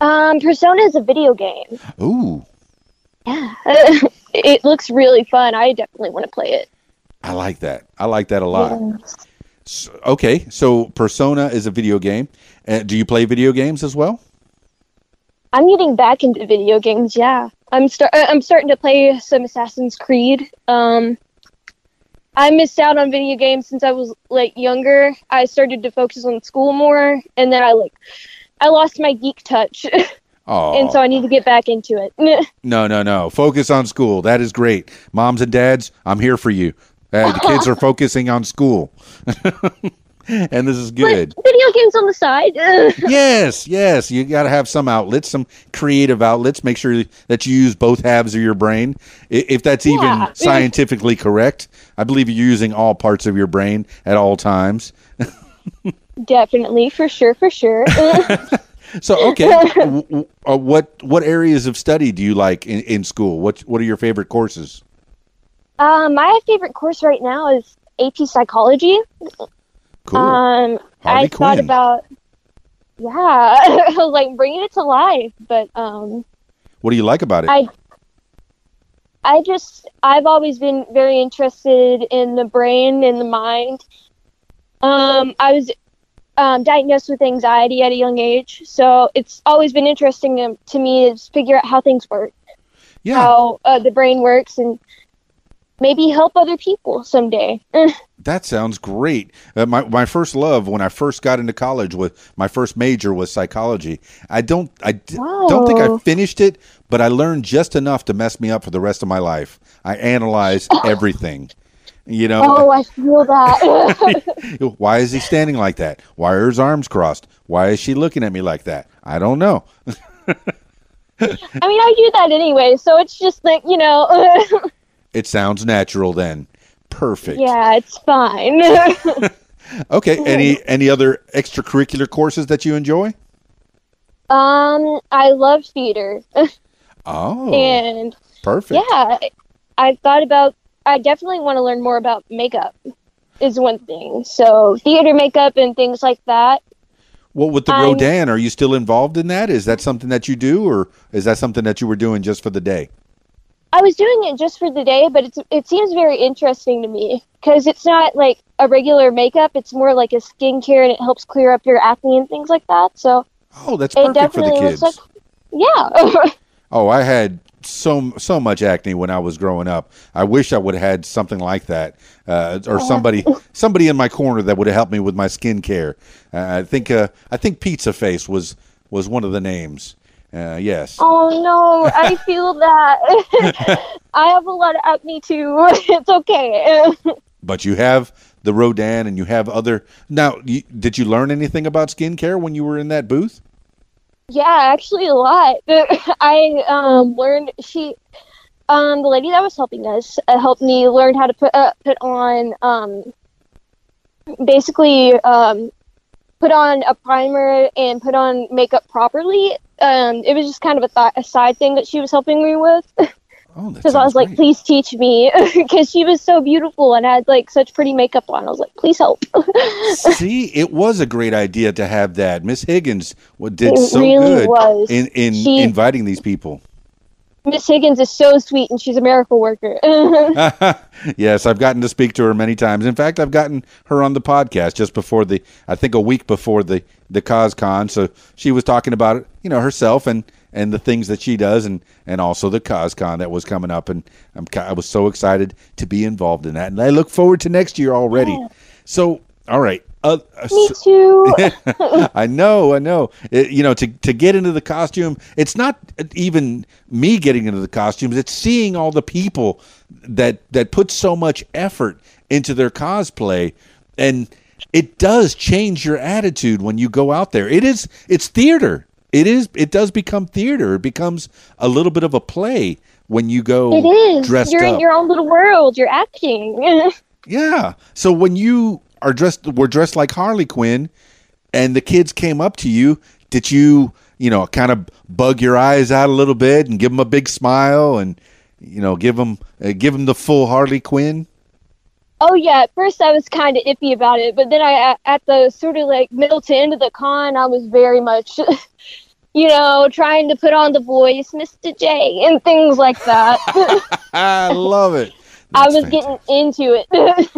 S4: Um, Persona is a video game.
S3: Ooh,
S4: Yeah, it looks really fun. I definitely want to play it.
S3: I like that. I like that a lot.
S4: Yes.
S3: S- okay, so Persona is a video game. Uh, do you play video games as well?
S4: I'm getting back into video games. Yeah, I'm start. uh, I'm starting to play some Assassin's Creed. Um, I missed out on video games since I was like younger. I started to focus on school more, and then I like I lost my geek touch,
S3: Oh,
S4: and so I need to get back into it.
S3: no, no, no. Focus on school. That is great. Moms and dads, I'm here for you. Uh, the kids are focusing on school, and this is good.
S4: But video games on the side.
S3: yes, yes. You got to have some outlets, some creative outlets. Make sure that you use both halves of your brain. If that's even
S4: Yeah.
S3: scientifically correct, I believe you're using all parts of your brain at all times.
S4: Definitely, for sure, for sure.
S3: So, okay, uh, what what areas of study do you like in, in school? What what are your favorite courses?
S4: Uh, my favorite course right now is AP Psychology.
S3: Cool.
S4: Um,
S3: Harley
S4: I thought about, yeah, like bringing it to life, but um,
S3: what do you like about it?
S4: I- I just I've always been very interested in the brain and the mind. Um, I was um, diagnosed with anxiety at a young age, so it's always been interesting to, to me to figure out how things work,
S3: yeah.
S4: how uh, the brain works, and maybe help other people someday.
S3: That sounds great. Uh, my my first love when I first got into college with my first major was psychology. I don't I d- don't think I finished it, but I learned just enough to mess me up for the rest of my life. I analyzed everything. You know,
S4: oh, I feel that.
S3: why is he standing like that? Why are his arms crossed? Why is she looking at me like that? I don't know.
S4: I mean, I do that anyway, so it's just like you know,
S3: It sounds natural then. Perfect.
S4: yeah, it's fine.
S3: Okay. Any any other extracurricular courses that you enjoy?
S4: um, I love theater.
S3: Oh,
S4: and
S3: perfect.
S4: yeah i thought about i definitely want to learn more about makeup is one thing so theater makeup and things like that
S3: Well, with the Rodan, are you still involved in that? Is that something that you do, or is that something that you were doing just for the day?
S4: I was doing it just for the day but it's it seems very interesting to me because it's not like a regular makeup it's more like a skincare and it helps clear up your acne and things like that so
S3: Oh, that's perfect for the kids.
S4: like yeah
S3: Oh, I had so so much acne when I was growing up. I wish I would have had something like that, uh, or somebody somebody in my corner that would have helped me with my skincare. Uh, I think uh, I think Pizza Face was was one of the names. Uh, yes.
S4: oh no i feel that i have a lot of acne too it's okay
S3: But you have the Rodan, and you have other. Now, you, did you learn anything about skincare when you were in that booth?
S4: Yeah, actually a lot. I um learned she um the lady that was helping us uh, helped me learn how to put uh, put on um basically um put on a primer and put on makeup properly. Um it was just kind of a, th- a side thing that she was helping me with
S3: Oh,
S4: because I was like,
S3: great.
S4: please teach me because she was so beautiful and had like such pretty makeup on. I was like, please help.
S3: See, it was a great idea to have that. Miss Higgins did so
S4: really
S3: good
S4: was.
S3: in in
S4: She-
S3: inviting these people.
S4: Miss Higgins is so sweet and she's a miracle worker.
S3: yes, I've gotten to speak to her many times. In fact, I've gotten her on the podcast just before the, I think a week before the the CosCon. So she was talking about it, you know, herself and and the things that she does, and and also the CosCon that was coming up. And I'm I was so excited to be involved in that, and I look forward to next year already. So, all right. Uh,
S4: me too.
S3: I know, I know. It- you know, to to get into the costume, it's not even me getting into the costumes. It's seeing all the people that that put so much effort into their cosplay, and it does change your attitude when you go out there. It is it's theater. It is it does become theater. It becomes a little bit of a play when you go
S4: It is. You're
S3: up.
S4: in your own little world. You're acting.
S3: Yeah. So when you are dressed, were dressed like Harley Quinn. and the kids came up to you, did you, you know, kind of bug your eyes out a little bit and give them a big smile and, you know, give them uh, give them the full Harley Quinn?
S4: Oh yeah, at first I was kind of iffy about it, but then I at the sort of like middle to end of the con, I was very much, you know, trying to put on the voice, Mr. J, and things like that.
S3: I love it.
S4: I was
S3: fantastic.
S4: getting into it.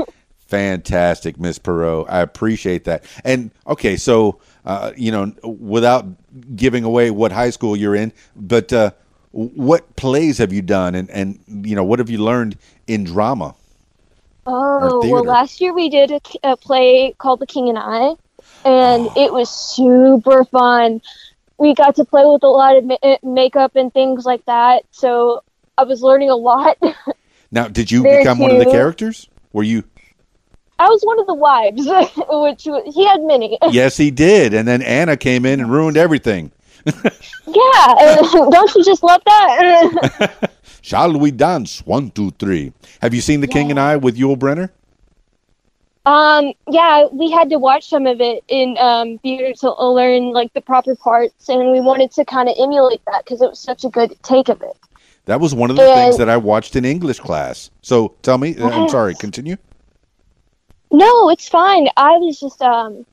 S3: Fantastic, Miss Perriot. I appreciate that. And okay, so uh, you know, without giving away what high school you're in, but uh, what plays have you done, and and you know, what have you learned in drama?
S4: Oh, well, last year we did a, a play called The King and I, and it was super fun. We got to play with a lot of ma- uh, makeup and things like that, so I was learning a lot.
S3: Now, did you become one of the characters? Were you?
S4: I was one of the wives, which was, he had many.
S3: Yes, he did. And then Anna came in and ruined everything.
S4: yeah, don't you just love that?
S3: Shall we dance? One, two, three. Have you seen The King and I with Yul Brynner?
S4: um, yeah, we had to watch some of it in um, theater to learn like the proper parts, and we wanted to kind of emulate that because it was such a good take of it.
S3: That was one of the
S4: And-
S3: things that I watched in English class. So tell me, uh, I'm sorry, continue.
S4: No, it's fine. I was just um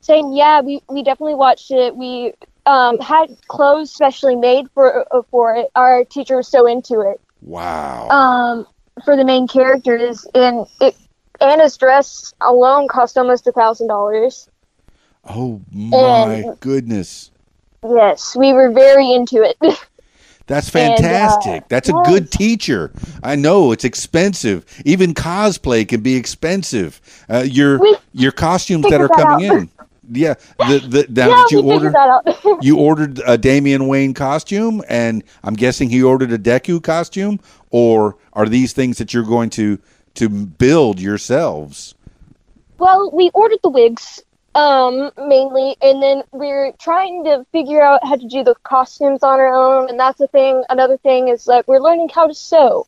S4: saying, yeah, we, we definitely watched it. We um had clothes specially made for uh, for it. Our teacher was so into it.
S3: Wow.
S4: Um, for the main characters, and it Anna's dress alone cost almost a thousand dollars.
S3: oh my
S4: and-
S3: goodness.
S4: Yes, we were very into it.
S3: That's
S4: And, uh,
S3: fantastic. That's a
S4: yes.
S3: good teacher. I know it's expensive. Even cosplay can be expensive. Uh, your
S4: We
S3: your costumes that are
S4: that
S3: coming
S4: out.
S3: in. Yeah. The, the, now
S4: yeah,
S3: did you order you ordered a Damian Wayne costume, and I'm guessing he ordered a Deku costume, or are these things that you're going to to build yourselves?
S4: Well, we ordered the wigs um mainly and then we're trying to figure out how to do the costumes on our own and that's the thing another thing is that we're learning how to sew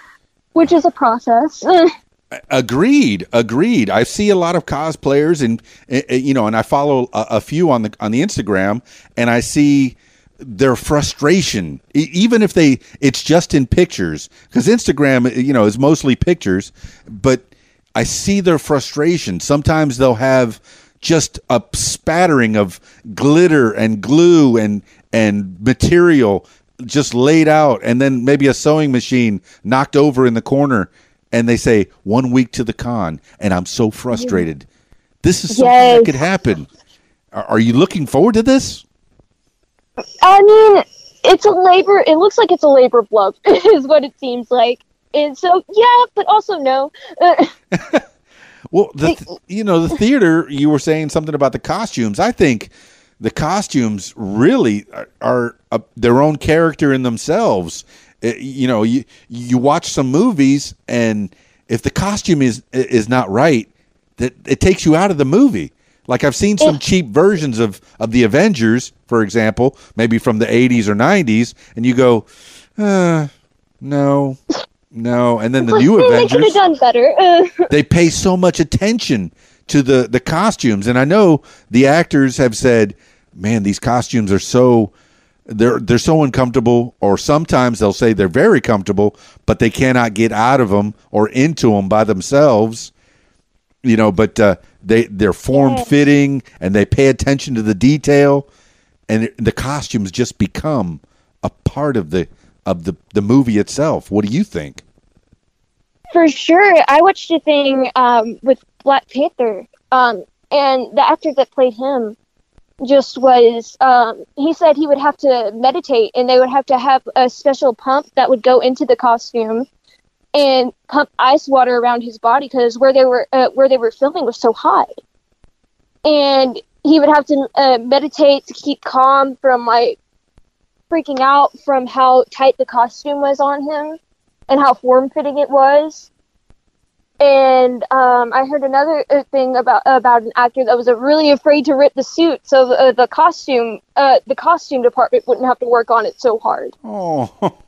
S4: which is a process
S3: Agreed, agreed. I see a lot of cosplayers, and uh, uh, you know, and I follow a, a few on the on the Instagram, and I see their frustration, even if they it's just in pictures, because Instagram, you know, is mostly pictures, but I see their frustration. Sometimes they'll have just a spattering of glitter and glue and and material just laid out. And then maybe a sewing machine knocked over in the corner and they say one week to the con. And i'm so frustrated. This is something that could happen. Are, are you looking forward to this?
S4: I mean it's a labor it looks like it's a labor of love is what it seems like. And so yeah but also no
S3: Well, the th- you know the theater. You were saying something about the costumes. I think the costumes really are, are a, their own character in themselves. Uh, you know, you you watch some movies, and if the costume is is not right, that it takes you out of the movie. Like I've seen some cheap versions of of the Avengers, for example, maybe from the '80s or '90s, and you go, uh, no. No, and then the new Avengers.
S4: they could have done better.
S3: they pay so much attention to the the costumes. And i know the actors have said man these costumes are so they're they're so uncomfortable. Or sometimes they'll say they're very comfortable but they cannot get out of them or into them by themselves you know but uh, they they're form fitting and they pay attention to the detail. And it, the costumes just become a part of the of the the movie itself. What do you think
S4: For sure. I watched a thing um, with Black Panther, um, and the actor that played him just was, um, he said he would have to meditate and they would have to have a special pump that would go into the costume and pump ice water around his body because where they were uh, where they were filming was so hot. And he would have to uh, meditate to keep calm from like freaking out from how tight the costume was on him and how form fitting it was. And um, I heard another uh, thing about about an actor that was uh, really afraid to rip the suit, so uh, the costume uh, the costume department wouldn't have to work on it so hard.
S3: oh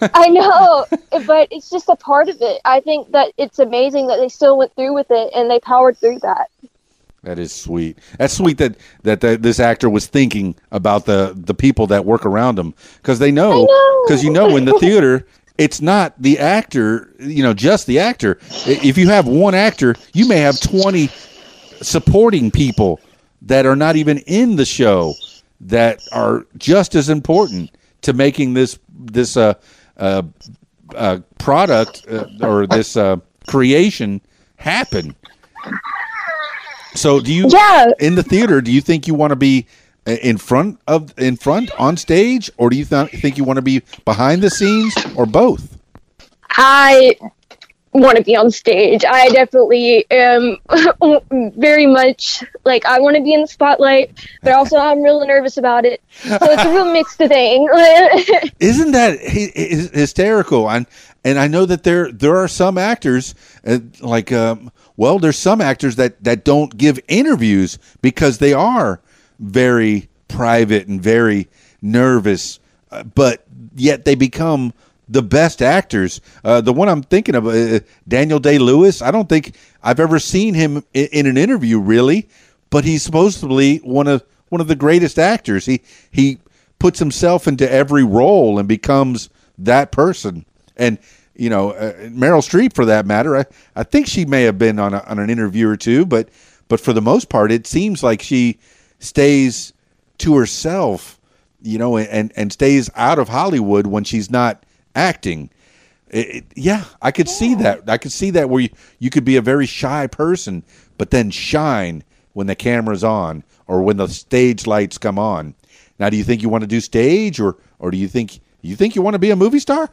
S4: I know, but it's just a part of it. I think that it's amazing that they still went through with it and they powered through that.
S3: That is sweet. That's sweet that that the, this actor was thinking about the the people that work around him because they know. because you know in the theater it's not the actor you know just the actor. If you have one actor, you may have twenty supporting people that are not even in the show that are just as important to making this this uh, uh, uh, product uh, or this uh, creation happen. So do you
S4: Yeah.
S3: in the theater do you think you want to be in front of in front on stage or do you th- think you want to be behind the scenes or both?
S4: I want to be on stage. I definitely am very much like I want to be in the spotlight, but also I'm real nervous about it. So it's a real mixed thing.
S3: Isn't that hy- hy- hysterical? And and I know that there there are some actors uh, like um, well, there's some actors that that don't give interviews because they are very private and very nervous, uh, but yet they become the best actors. Uh, the one I'm thinking of, uh, Daniel Day Lewis. I don't think I've ever seen him in, in an interview really, but he's supposedly one of one of the greatest actors. He he puts himself into every role and becomes that person. And you know, uh, Meryl Streep, for that matter, I, I think she may have been on a, on an interview or two, but but for the most part, it seems like she stays to herself, you know, and and stays out of Hollywood when she's not acting. It, it- yeah, I could see that. I could see that where you, you could be a very shy person, but then shine when the camera's on or when the stage lights come on. Now, do you think you want to do stage, or or do you think you think you want to be a movie star?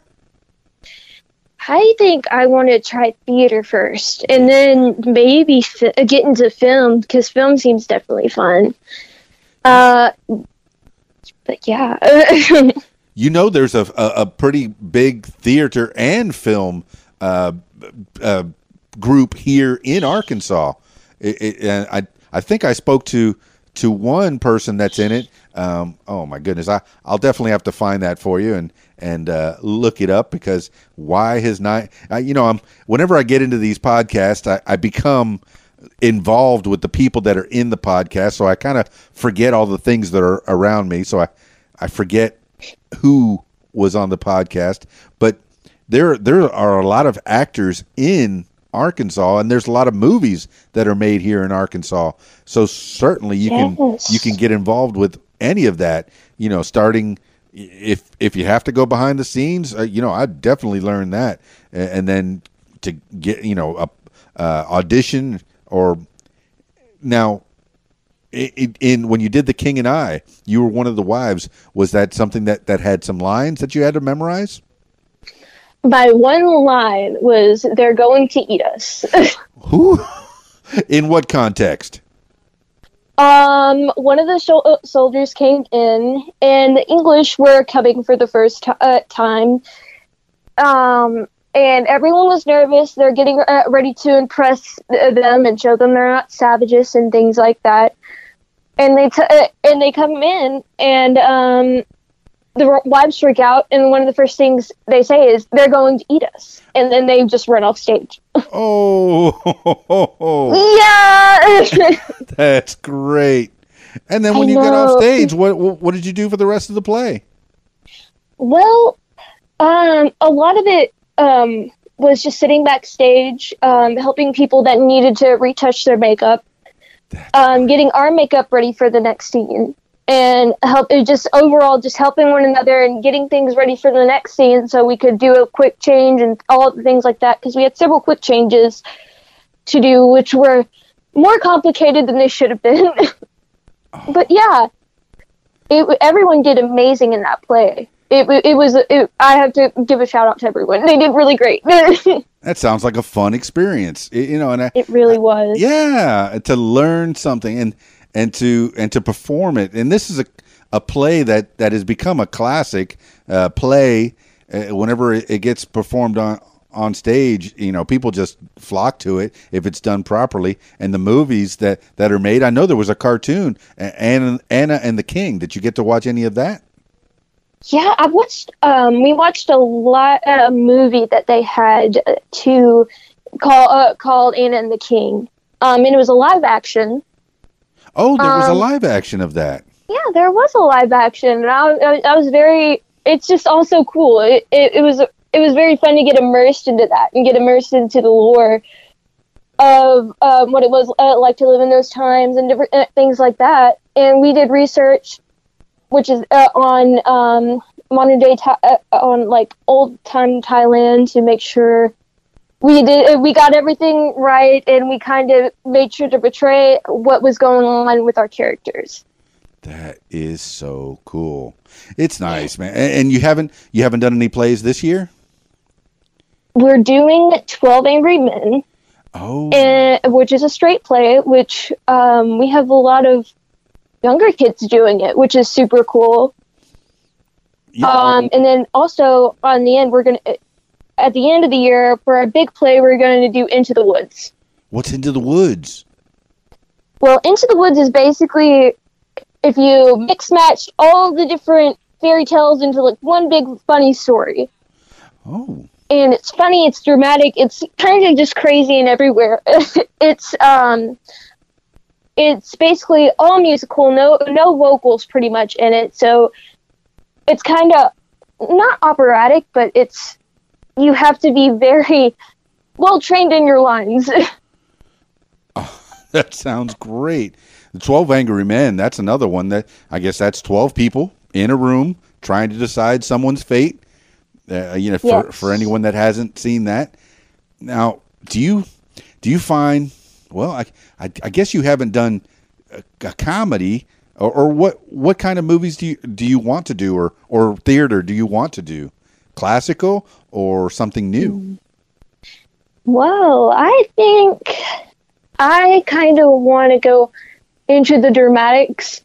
S4: I think I want to try theater first, and then maybe fi- get into film because film seems definitely fun. Uh, but yeah,
S3: You know, there's a a, a pretty big theater and film uh, uh, group here in Arkansas. It, it, and I I think I spoke to to one person that's in it. Um, oh my goodness, I I'll definitely have to find that for you and and uh, look it up because why has not you know I'm whenever I get into these podcasts I, I become involved with the people that are in the podcast so I kind of forget all the things that are around me so I I forget who was on the podcast, but there there are a lot of actors in Arkansas, and there's a lot of movies that are made here in Arkansas. So certainly you can you can get involved with any of that. You know, starting if if you have to go behind the scenes, uh, you know, I definitely learned that, and then to get you know a uh, audition or now in when you did the king and i you were one of the wives was that something that that had some lines that you had to memorize
S4: my one line was, "They're going to eat us."
S3: who in what context
S4: Um, one of the uh, soldiers came in, and the English were coming for the first ti uh, time. Um, and everyone was nervous. They're getting uh, ready to impress them and show them they're not savages and things like that. And they t- uh, and they come in, and um, the wives freak out. And one of the first things they say is, "They're going to eat us," and then they just run off stage.
S3: oh
S4: yeah.
S3: that's great and then
S4: I
S3: when you got off stage what, what what did you do for the rest of the play
S4: Well, um, a lot of it um, was just sitting backstage, um, helping people that needed to retouch their makeup, um, getting our makeup ready for the next scene, and help it just overall just helping one another and getting things ready for the next scene so we could do a quick change and all the things like that because we had several quick changes to do, which were more complicated than they should have been. Oh. but yeah, it, everyone did amazing in that play. It, it was it, I have to give a shout out to everyone. They did really great.
S3: that sounds like a fun experience you know and I,
S4: really was.
S3: yeah to learn something and and to and to perform it and this is a a play that that has become a classic uh, play uh, whenever it, gets performed on on stage you know people just flock to it if it's done properly and the movies that that are made i know there was a cartoon anna anna and the king did you get to watch any of that
S4: Yeah, I watched. Um, we watched a lot a movie that they had to call uh, called Anna and the King. Um, and it was a live action.
S3: Oh, there was a
S4: Um,
S3: live action of that.
S4: Yeah, there was a live action, and I, I, I was very. It's just also cool. It, it, it was it was very fun to get immersed into that and get immersed into the lore of um, what it was uh, like to live in those times and different uh, things like that. And we did research, which is uh, on um, modern day Tha- uh, on like old time Thailand to make sure we did uh, we got everything right and we kind of made sure to portray what was going on with our characters.
S3: That is so cool. It's nice, man. And, and you haven't you haven't done any plays this year?
S4: we're doing 12 Angry Men,
S3: Oh,
S4: and, which is a straight play, which um, we have a lot of younger kids doing it, which is super cool.
S3: yeah.
S4: Um, and then also on the end, we're going to, at the end of the year, for a big play, we're going to do Into the Woods.
S3: what's into the woods?
S4: Well, Into the Woods is basically if you mix match all the different fairy tales into like one big funny story.
S3: Oh,
S4: and it's funny, it's dramatic, it's kind of just crazy and everywhere. it's um, it's basically all musical, no no vocals, pretty much in it. So it's kind of not operatic, but it's you have to be very well trained in your lines.
S3: that sounds great. The Twelve Angry Men. That's another one that I guess that's twelve people in a room trying to decide someone's fate. Uh, you know, for
S4: Yes.
S3: for anyone that hasn't seen that. Now, do you do you find? Well, I I, I guess you haven't done a, a comedy. Or, or what? What kind of movies do you do you want to do, or or theater do you want to do? Classical or something new?
S4: Well, I think I kind of want to go into the dramatics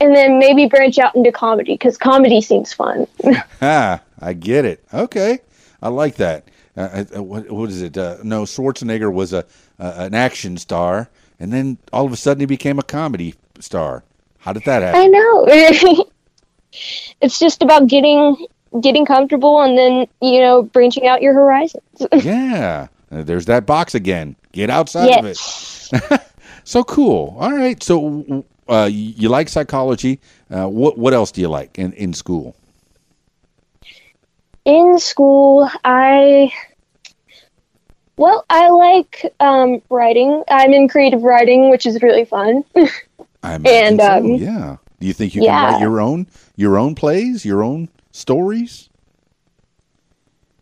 S4: and then maybe branch out into comedy because comedy seems fun.
S3: Ah, I get it. Okay, I like that. Uh, uh, what, what is it? Uh, no, Schwarzenegger was a uh, an action star, and then all of a sudden he became a comedy star. How did that happen?
S4: I know. it's just about getting getting comfortable and then, you know, branching out your horizons.
S3: yeah, uh, there's that box again. Get outside of it.
S4: yes.
S3: So cool. All right. So uh, you like psychology? Uh, what what else do you like in in school?
S4: In school, I well, I like um, writing. I'm in creative writing, which is really fun.
S3: I
S4: And,
S3: so,
S4: um,
S3: yeah. Do you think you can write your own your own plays, your own stories?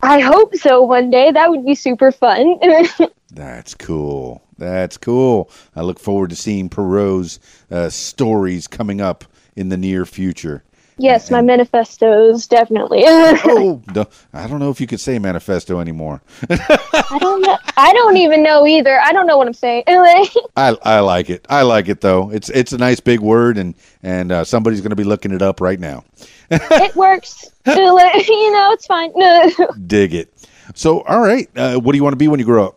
S4: I hope so one day. That would be super fun.
S3: That's cool. That's cool. I look forward to seeing Perriot's uh, stories coming up in the near future.
S4: yes, my manifestos definitely.
S3: Oh, no, I don't know if you could say manifesto anymore.
S4: I don't know. I don't even know either. I don't know what I'm saying.
S3: I I like it. I like it though. It's it's a nice big word, and and uh, somebody's going to be looking it up right now.
S4: it works. you know, it's fine.
S3: Dig it. So, all right. Uh, what do you want to be when you grow up?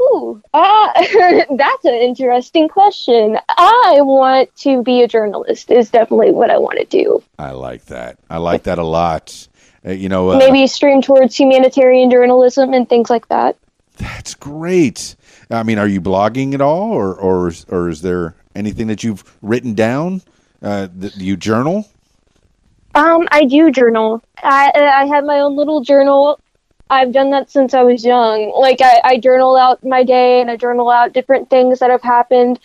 S4: Ooh, uh, that's an interesting question. I want to be a journalist. Is definitely what I want to do.
S3: I like that. I like that a lot. Uh, you know, uh,
S4: Maybe stream towards humanitarian journalism and things like that.
S3: That's great. I mean, are you blogging at all, or or or is there anything that you've written down? Uh, that you journal?
S4: Um, I do journal. I I have my own little journal. I've done that since I was young. Like I, I journal out my day and I journal out different things that have happened.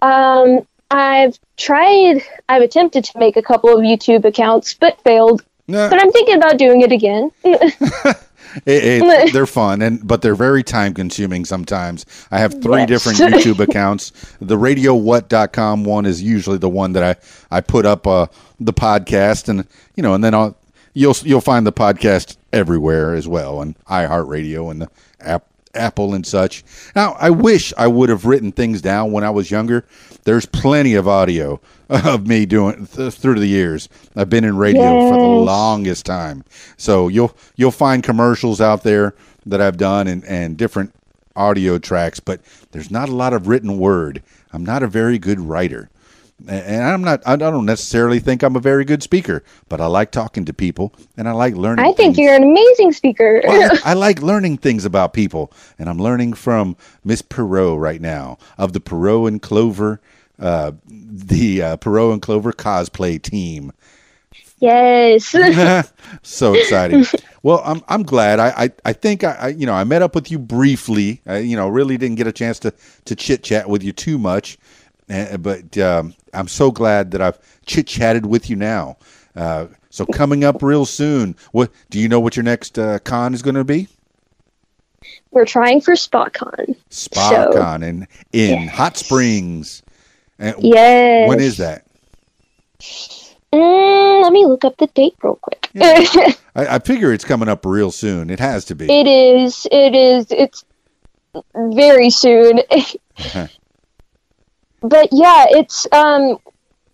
S4: Um, I've tried. I've attempted to make a couple of YouTube accounts, but failed. But I'm thinking about doing it again.
S3: it- it- they're fun, and but they're very time consuming sometimes. I have three
S4: Yes.
S3: different YouTube accounts. The RadioWhat.com one is usually the one that I I put up uh, the podcast, and you know, and then I'll you'll you'll find the podcast everywhere as well, and iHeartRadio and the app. Apple and such. Now, I wish I would have written things down when I was younger. There's plenty of audio of me doing th- through the years. I've been in radio for the longest time. So you'll you'll find commercials out there that I've done and, and different audio tracks, but there's not a lot of written word. I'm not a very good writer. and I'm not. I don't necessarily think I'm a very good speaker, but I like talking to people, and I like learning.
S4: I think
S3: things.
S4: you're an amazing speaker.
S3: Well, I, I like learning things about people, and I'm learning from Miss Perriot right now of the Perriot and Clover, uh, the uh, Perriot and Clover cosplay team.
S4: yes.
S3: so exciting. well, I'm I'm glad. I I, I think I, I you know I met up with you briefly. I, you know, really didn't get a chance to to chit chat with you too much, uh, but um, I'm so glad that I've chit chatted with you now. Uh, so coming up real soon. What do you know? What your next uh, con is going to be?
S4: We're trying for SpaCon.
S3: Spa
S4: So-
S3: Con in in. Hot Springs. And
S4: Yes.
S3: When is that?
S4: Mm, let me look up the date real quick.
S3: I, I figure it's coming up real soon. It has to be.
S4: it is. It is. It's very soon. but yeah, it's um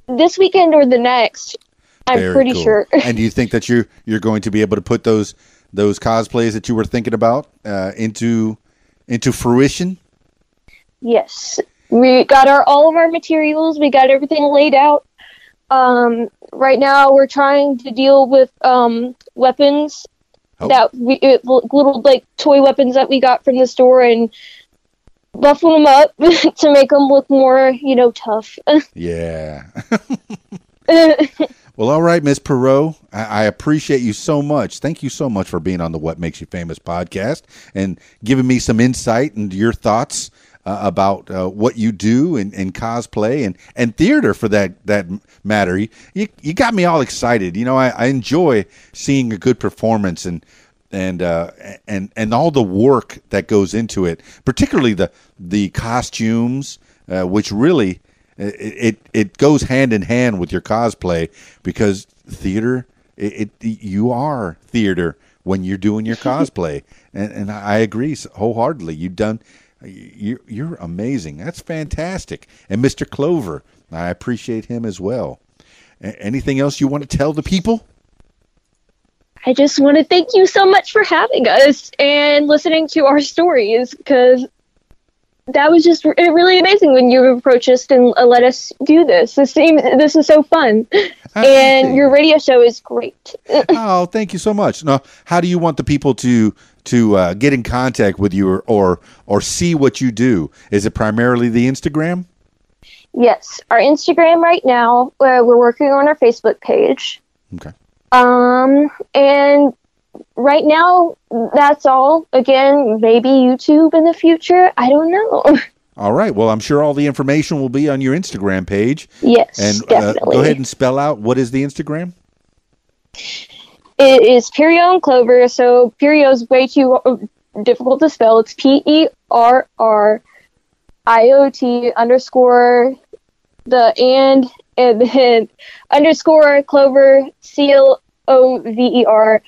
S4: this weekend or the next. I'm
S3: Very
S4: pretty
S3: cool.
S4: sure.
S3: and do you think that you you're going to be able to put those those cosplays that you were thinking about uh, into into fruition?
S4: Yes, we got our all of our materials. We got everything laid out. Um, right now, we're trying to deal with um, weapons
S3: Oh.
S4: that we it, little like toy weapons that we got from the store and buffing them up to make them look more, you know, tough.
S3: Yeah. Well, all right, Miss Perriot. I, I appreciate you so much. Thank you so much for being on the What Makes You Famous podcast and giving me some insight and your thoughts uh, about uh, what you do in, in cosplay and, and theater for that that matter. You, you you got me all excited. You know, I, I enjoy seeing a good performance and and uh, and and all the work that goes into it, particularly the the costumes, uh, which really it, it it goes hand in hand with your cosplay because theater it, it you are theater when you're doing your cosplay and and I agree wholeheartedly you've done you're you're amazing that's fantastic and Mr. Clover I appreciate him as well anything else you want to tell the people
S4: I just want to thank you so much for having us and listening to our stories because that was just really amazing when you approached us and uh, let us do this. This seems, this is so fun, and your radio show is great.
S3: oh, thank you so much. Now, how do you want the people to to uh, get in contact with you or, or or see what you do? Is it primarily the Instagram?
S4: yes, our Instagram right now. Uh, we're working on our Facebook page.
S3: Okay.
S4: Um, and right now, that's all. Again, maybe YouTube in the future. I don't know.
S3: All right. Well, I'm sure all the information will be on your Instagram page.
S4: yes,
S3: And uh,
S4: definitely.
S3: go ahead and spell out what is the Instagram?
S4: It is Perriot and Clover. So Perriot is way too uh, difficult to spell. It's P E R R I O T underscore the and and then underscore Clover C L O V E R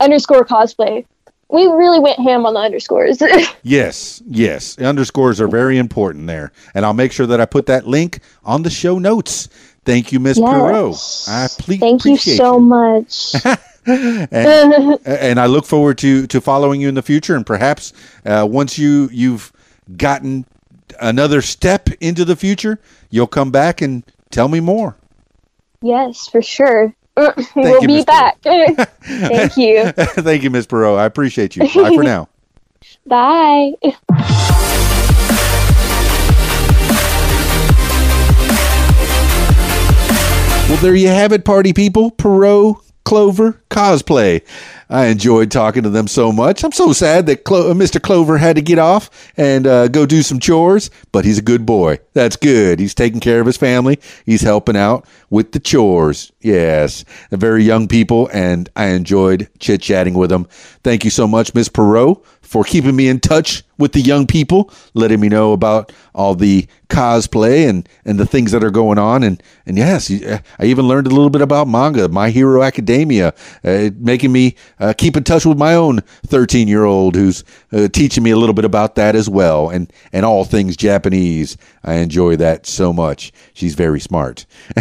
S4: underscore cosplay. We really went ham on the underscores.
S3: Yes, yes. Underscores are very important there, and I'll make sure that I put that link on the show notes. Thank you, Miss Perriot. I ple-
S4: Thank you so much.
S3: and, and I look forward to to following you in the future, and perhaps uh, once you you've gotten another step into the future, you'll come back and tell me more.
S4: yes, for sure. we'll
S3: you,
S4: be
S3: Miss
S4: back. Thank you.
S3: Thank you, Miss Perriot. I appreciate you. Bye for now.
S4: Bye.
S3: Well, there you have it, party people. Perriot, Clover, cosplay. I enjoyed talking to them so much. I'm so sad that Clo- uh, Mr. Clover had to get off and uh, go do some chores, but he's a good boy. That's good. He's taking care of his family. He's helping out with the chores. Yes, very young people, and I enjoyed chit chatting with them. Thank you so much, Miss Perriot, for keeping me in touch with the young people, letting me know about all the cosplay and, and the things that are going on. And, and yes, I even learned a little bit about manga, My Hero Academia, uh, making me uh, keep in touch with my own 13 year old who's uh, teaching me a little bit about that as well and, and all things Japanese. I enjoy that so much. She's very smart.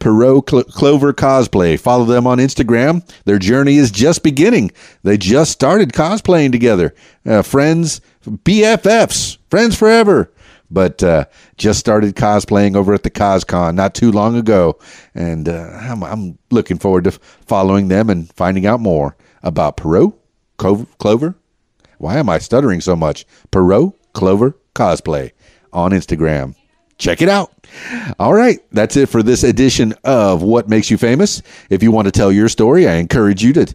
S3: Perriot Clo- Clover Cosplay. Follow them on Instagram. Their journey is just beginning. They just started cosplaying together. Uh, friends, BFFs, friends forever. but uh, just started cosplaying over at the CosCon not too long ago, and uh, I'm, I'm looking forward to following them and finding out more about Perriot, Clover. Why am I stuttering so much? Perriot, Clover, cosplay on Instagram. Check it out. All right, that's it for this edition of What Makes You Famous. If you want to tell your story, I encourage you to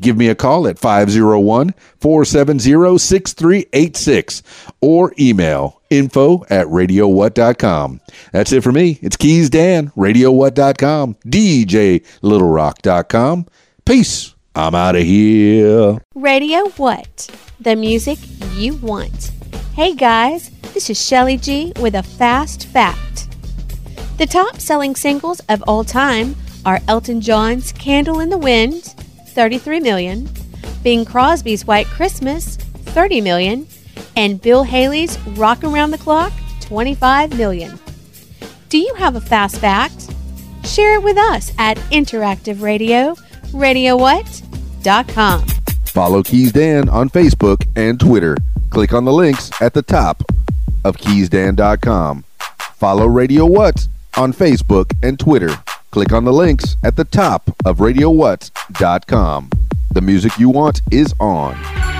S3: give me a call at 501 470 6386 or email info at radiowhat.com. That's it for me. It's Keys Dan, radiowhat.com, djlittlerock.com. Peace. I'm out of here.
S2: Radio What? The music you want. Hey guys, this is Shelly G with a fast fact. The top selling singles of all time are Elton John's Candle in the Wind, 33 million, Bing Crosby's White Christmas, 30 million, and Bill Haley's Rock Around the Clock, 25 million. Do you have a fast fact? Share it with us at Interactive Radio, radiowhat.com.
S3: Follow Keys Dan on Facebook and Twitter. Click on the links at the top of keysdan.com. Follow Radio What on Facebook and Twitter. Click on the links at the top of radiowhat.com. The music you want is on.